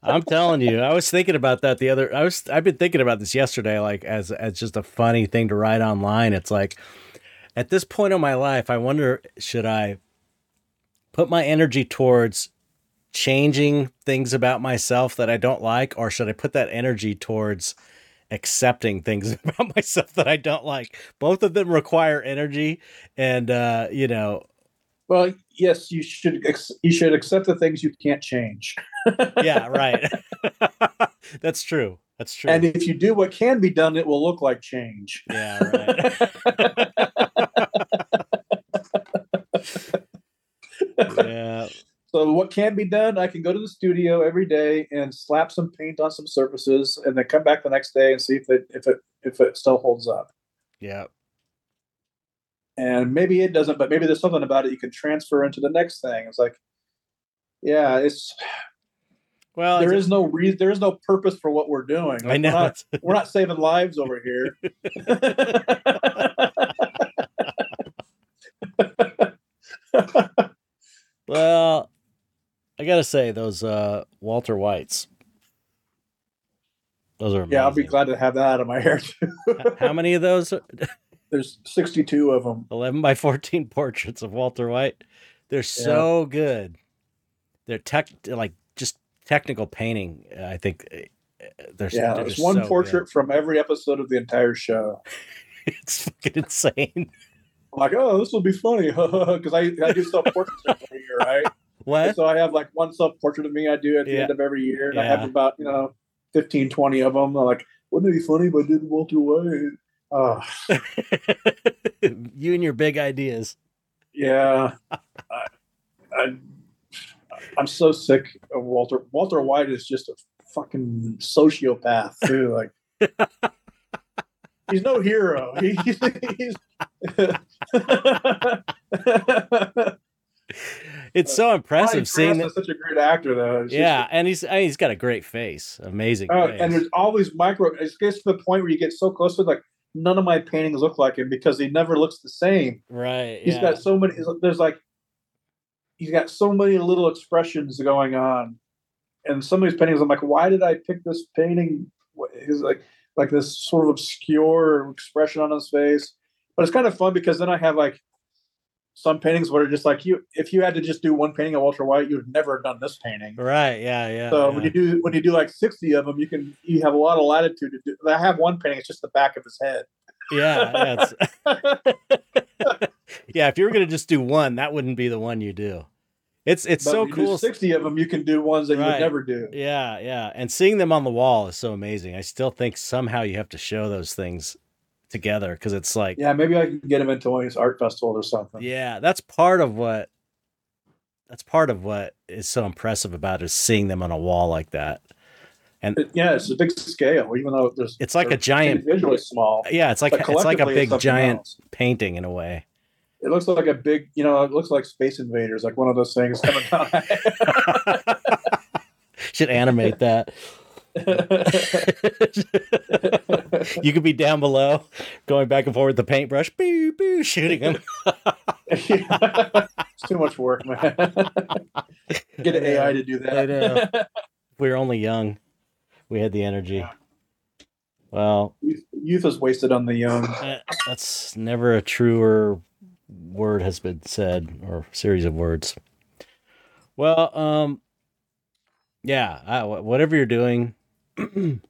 Speaker 1: I'm telling you, I was thinking about that the other. I was I've been thinking about this yesterday, like as as just a funny thing to write online. It's like at this point in my life, I wonder should I put my energy towards changing things about myself that I don't like, or should I put that energy towards accepting things about myself that I don't like? Both of them require energy, and uh, you know,
Speaker 2: well, yes, you should ex- you should accept the things you can't change.
Speaker 1: yeah, right. That's true. That's true.
Speaker 2: And if you do what can be done, it will look like change.
Speaker 1: yeah, right. yeah.
Speaker 2: So what can be done? I can go to the studio every day and slap some paint on some surfaces, and then come back the next day and see if it if it if it still holds up.
Speaker 1: Yeah.
Speaker 2: And maybe it doesn't, but maybe there's something about it you can transfer into the next thing. It's like, yeah, it's
Speaker 1: Well,
Speaker 2: there is no reason, there is no purpose for what we're doing.
Speaker 1: I know.
Speaker 2: We're not, we're not saving lives over here.
Speaker 1: well, I gotta say those uh, Walter Whites. Those are
Speaker 2: yeah, I'll be glad to have that out of my hair too.
Speaker 1: How many of those?
Speaker 2: There's 62 of them.
Speaker 1: Eleven by fourteen portraits of Walter White. They're so good. They're tech like just technical painting. I think uh, there's
Speaker 2: Yeah, there's one
Speaker 1: so good.
Speaker 2: portrait from every episode of the entire show.
Speaker 1: It's fucking insane.
Speaker 2: I'm like, oh, this will be funny because I, I do self portraits every year, right?
Speaker 1: What?
Speaker 2: So I have like one self portrait of me I do at the
Speaker 1: Yeah.
Speaker 2: end of every year, and I have about you know 15, 20 of them. I'm like, wouldn't it be funny if I did Walter White? Oh,
Speaker 1: you and your big ideas.
Speaker 2: yeah. I, I, I'm so sick of Walter. Walter White is just a fucking sociopath too. Like. He's no hero. He- he's
Speaker 1: it's uh, so impressive seeing that.
Speaker 2: Such a great actor, though. It's just-
Speaker 1: Yeah, and he's I mean, he's got a great face, amazing
Speaker 2: Oh,
Speaker 1: face.
Speaker 2: and there's always micro. It gets to the point where you get so close to like none of my paintings look like him because he never looks the same.
Speaker 1: right,
Speaker 2: He's
Speaker 1: yeah.
Speaker 2: got so many. There's like he's got so many little expressions going on, and some of these paintings, I'm like, why did I pick this painting? He's like like this sort of obscure expression on his face, but it's kind of fun because then I have like some paintings where just like you, if you had to just do one painting of Walter White, you'd never have done this painting.
Speaker 1: right, yeah, yeah.
Speaker 2: So
Speaker 1: yeah.
Speaker 2: when you do when you do like sixty of them, you can you have a lot of latitude to do. I have one painting; it's just the back of his head.
Speaker 1: yeah, yeah. If you were gonna just do one, that wouldn't be the one you do. It's it's
Speaker 2: But
Speaker 1: so
Speaker 2: when you do
Speaker 1: cool.
Speaker 2: Sixty of them, you can do ones that you would never do.
Speaker 1: Yeah, yeah. And seeing them on the wall is so amazing. I still think somehow you have to show those things together because it's like, yeah.
Speaker 2: Maybe I can get him into one of these art festivals or something.
Speaker 1: Yeah, that's part of what that's part of what is so impressive about it is seeing them on a wall like that.
Speaker 2: It- yeah, it's a big scale, even though there's
Speaker 1: It's like a giant
Speaker 2: individually small.
Speaker 1: yeah, it's like it's like a big giant
Speaker 2: else.
Speaker 1: painting in a way.
Speaker 2: It looks like a big, you know, it looks like Space Invaders, like one of those things coming down.
Speaker 1: Should animate that. you could be down below, going back and forth with the paintbrush, boo, boo, shooting them.
Speaker 2: it's too much work, man. Get an AI to do that.
Speaker 1: I know. we were only young. We had the energy. Well,
Speaker 2: youth, youth is wasted on the young.
Speaker 1: eh, that's never a truer word has been said or series of words. Well, um, yeah, I, whatever you're doing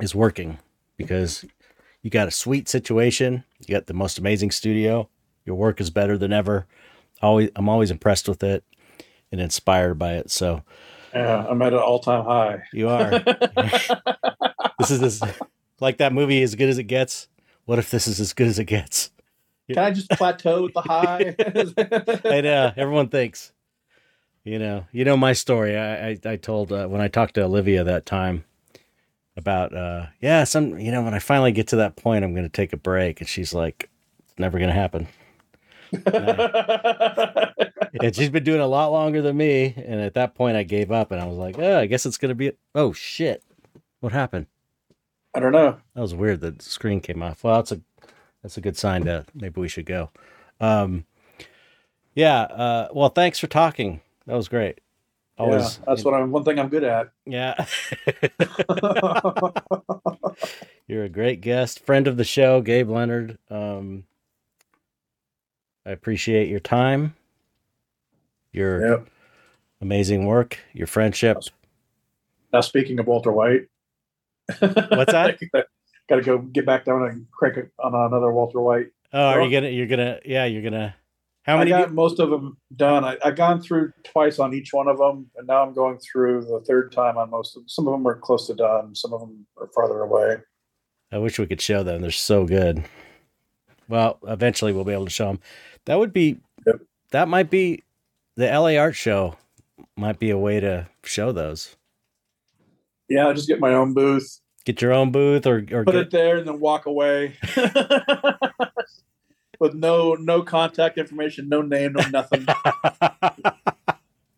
Speaker 1: is working because you got a sweet situation. You got the most amazing studio. Your work is better than ever. Always, I'm always impressed with it and inspired by it. So
Speaker 2: Yeah, I'm at an all-time high.
Speaker 1: you are. this is this like that movie as good as it gets. What if this is as good as it gets?
Speaker 2: Can I just plateau at the high?
Speaker 1: I know everyone thinks. You know, you know my story. I I, I told uh, when I talked to Olivia that time about uh yeah some you know when I finally get to that point I'm to take a break and she's like it's never to happen. And she's been doing a lot longer than me and at that point I gave up and I was like, "Oh, I guess it's to be Oh shit. What happened?"
Speaker 2: I don't know.
Speaker 1: That was weird. The screen came off. Well, that's a that's a good sign that maybe we should go. Um, yeah. Uh, well, thanks for talking. That was great. Always.
Speaker 2: yeah, that's what I'm. One thing I'm good at.
Speaker 1: Yeah. You're a great guest, friend of the show, Gabe Leonard. Um, I appreciate your time, your
Speaker 2: yep.
Speaker 1: amazing work, your friendship.
Speaker 2: Now speaking of Walter White,
Speaker 1: What's that?
Speaker 2: Got to go get back down and crank on another Walter White.
Speaker 1: Oh, are you gonna? You're gonna? Yeah, you're gonna. How
Speaker 2: I
Speaker 1: many?
Speaker 2: got
Speaker 1: do-
Speaker 2: most of them done. I, I gone through twice on each one of them, and now I'm going through the third time on most of them. Some of them are close to done. Some of them are farther away.
Speaker 1: I wish we could show them. They're so good. Well, eventually we'll be able to show them. That would be.
Speaker 2: Yep.
Speaker 1: That might be the LA Art Show. Might be a way to show those.
Speaker 2: Yeah, I just get my own booth,
Speaker 1: Get your own booth or or
Speaker 2: put
Speaker 1: get,
Speaker 2: it there, and then walk away with no no contact information, no name, no nothing.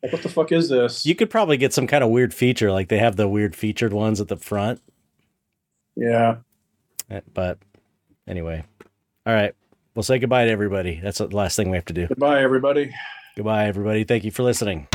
Speaker 2: Like, what the fuck is this?
Speaker 1: you could probably get some kind of weird feature, like they have the weird featured ones at the front.
Speaker 2: yeah.
Speaker 1: Eh, But anyway, all right. We'll say goodbye to everybody. That's the last thing we have to do.
Speaker 2: Goodbye, everybody.
Speaker 1: Goodbye, everybody. Thank you for listening.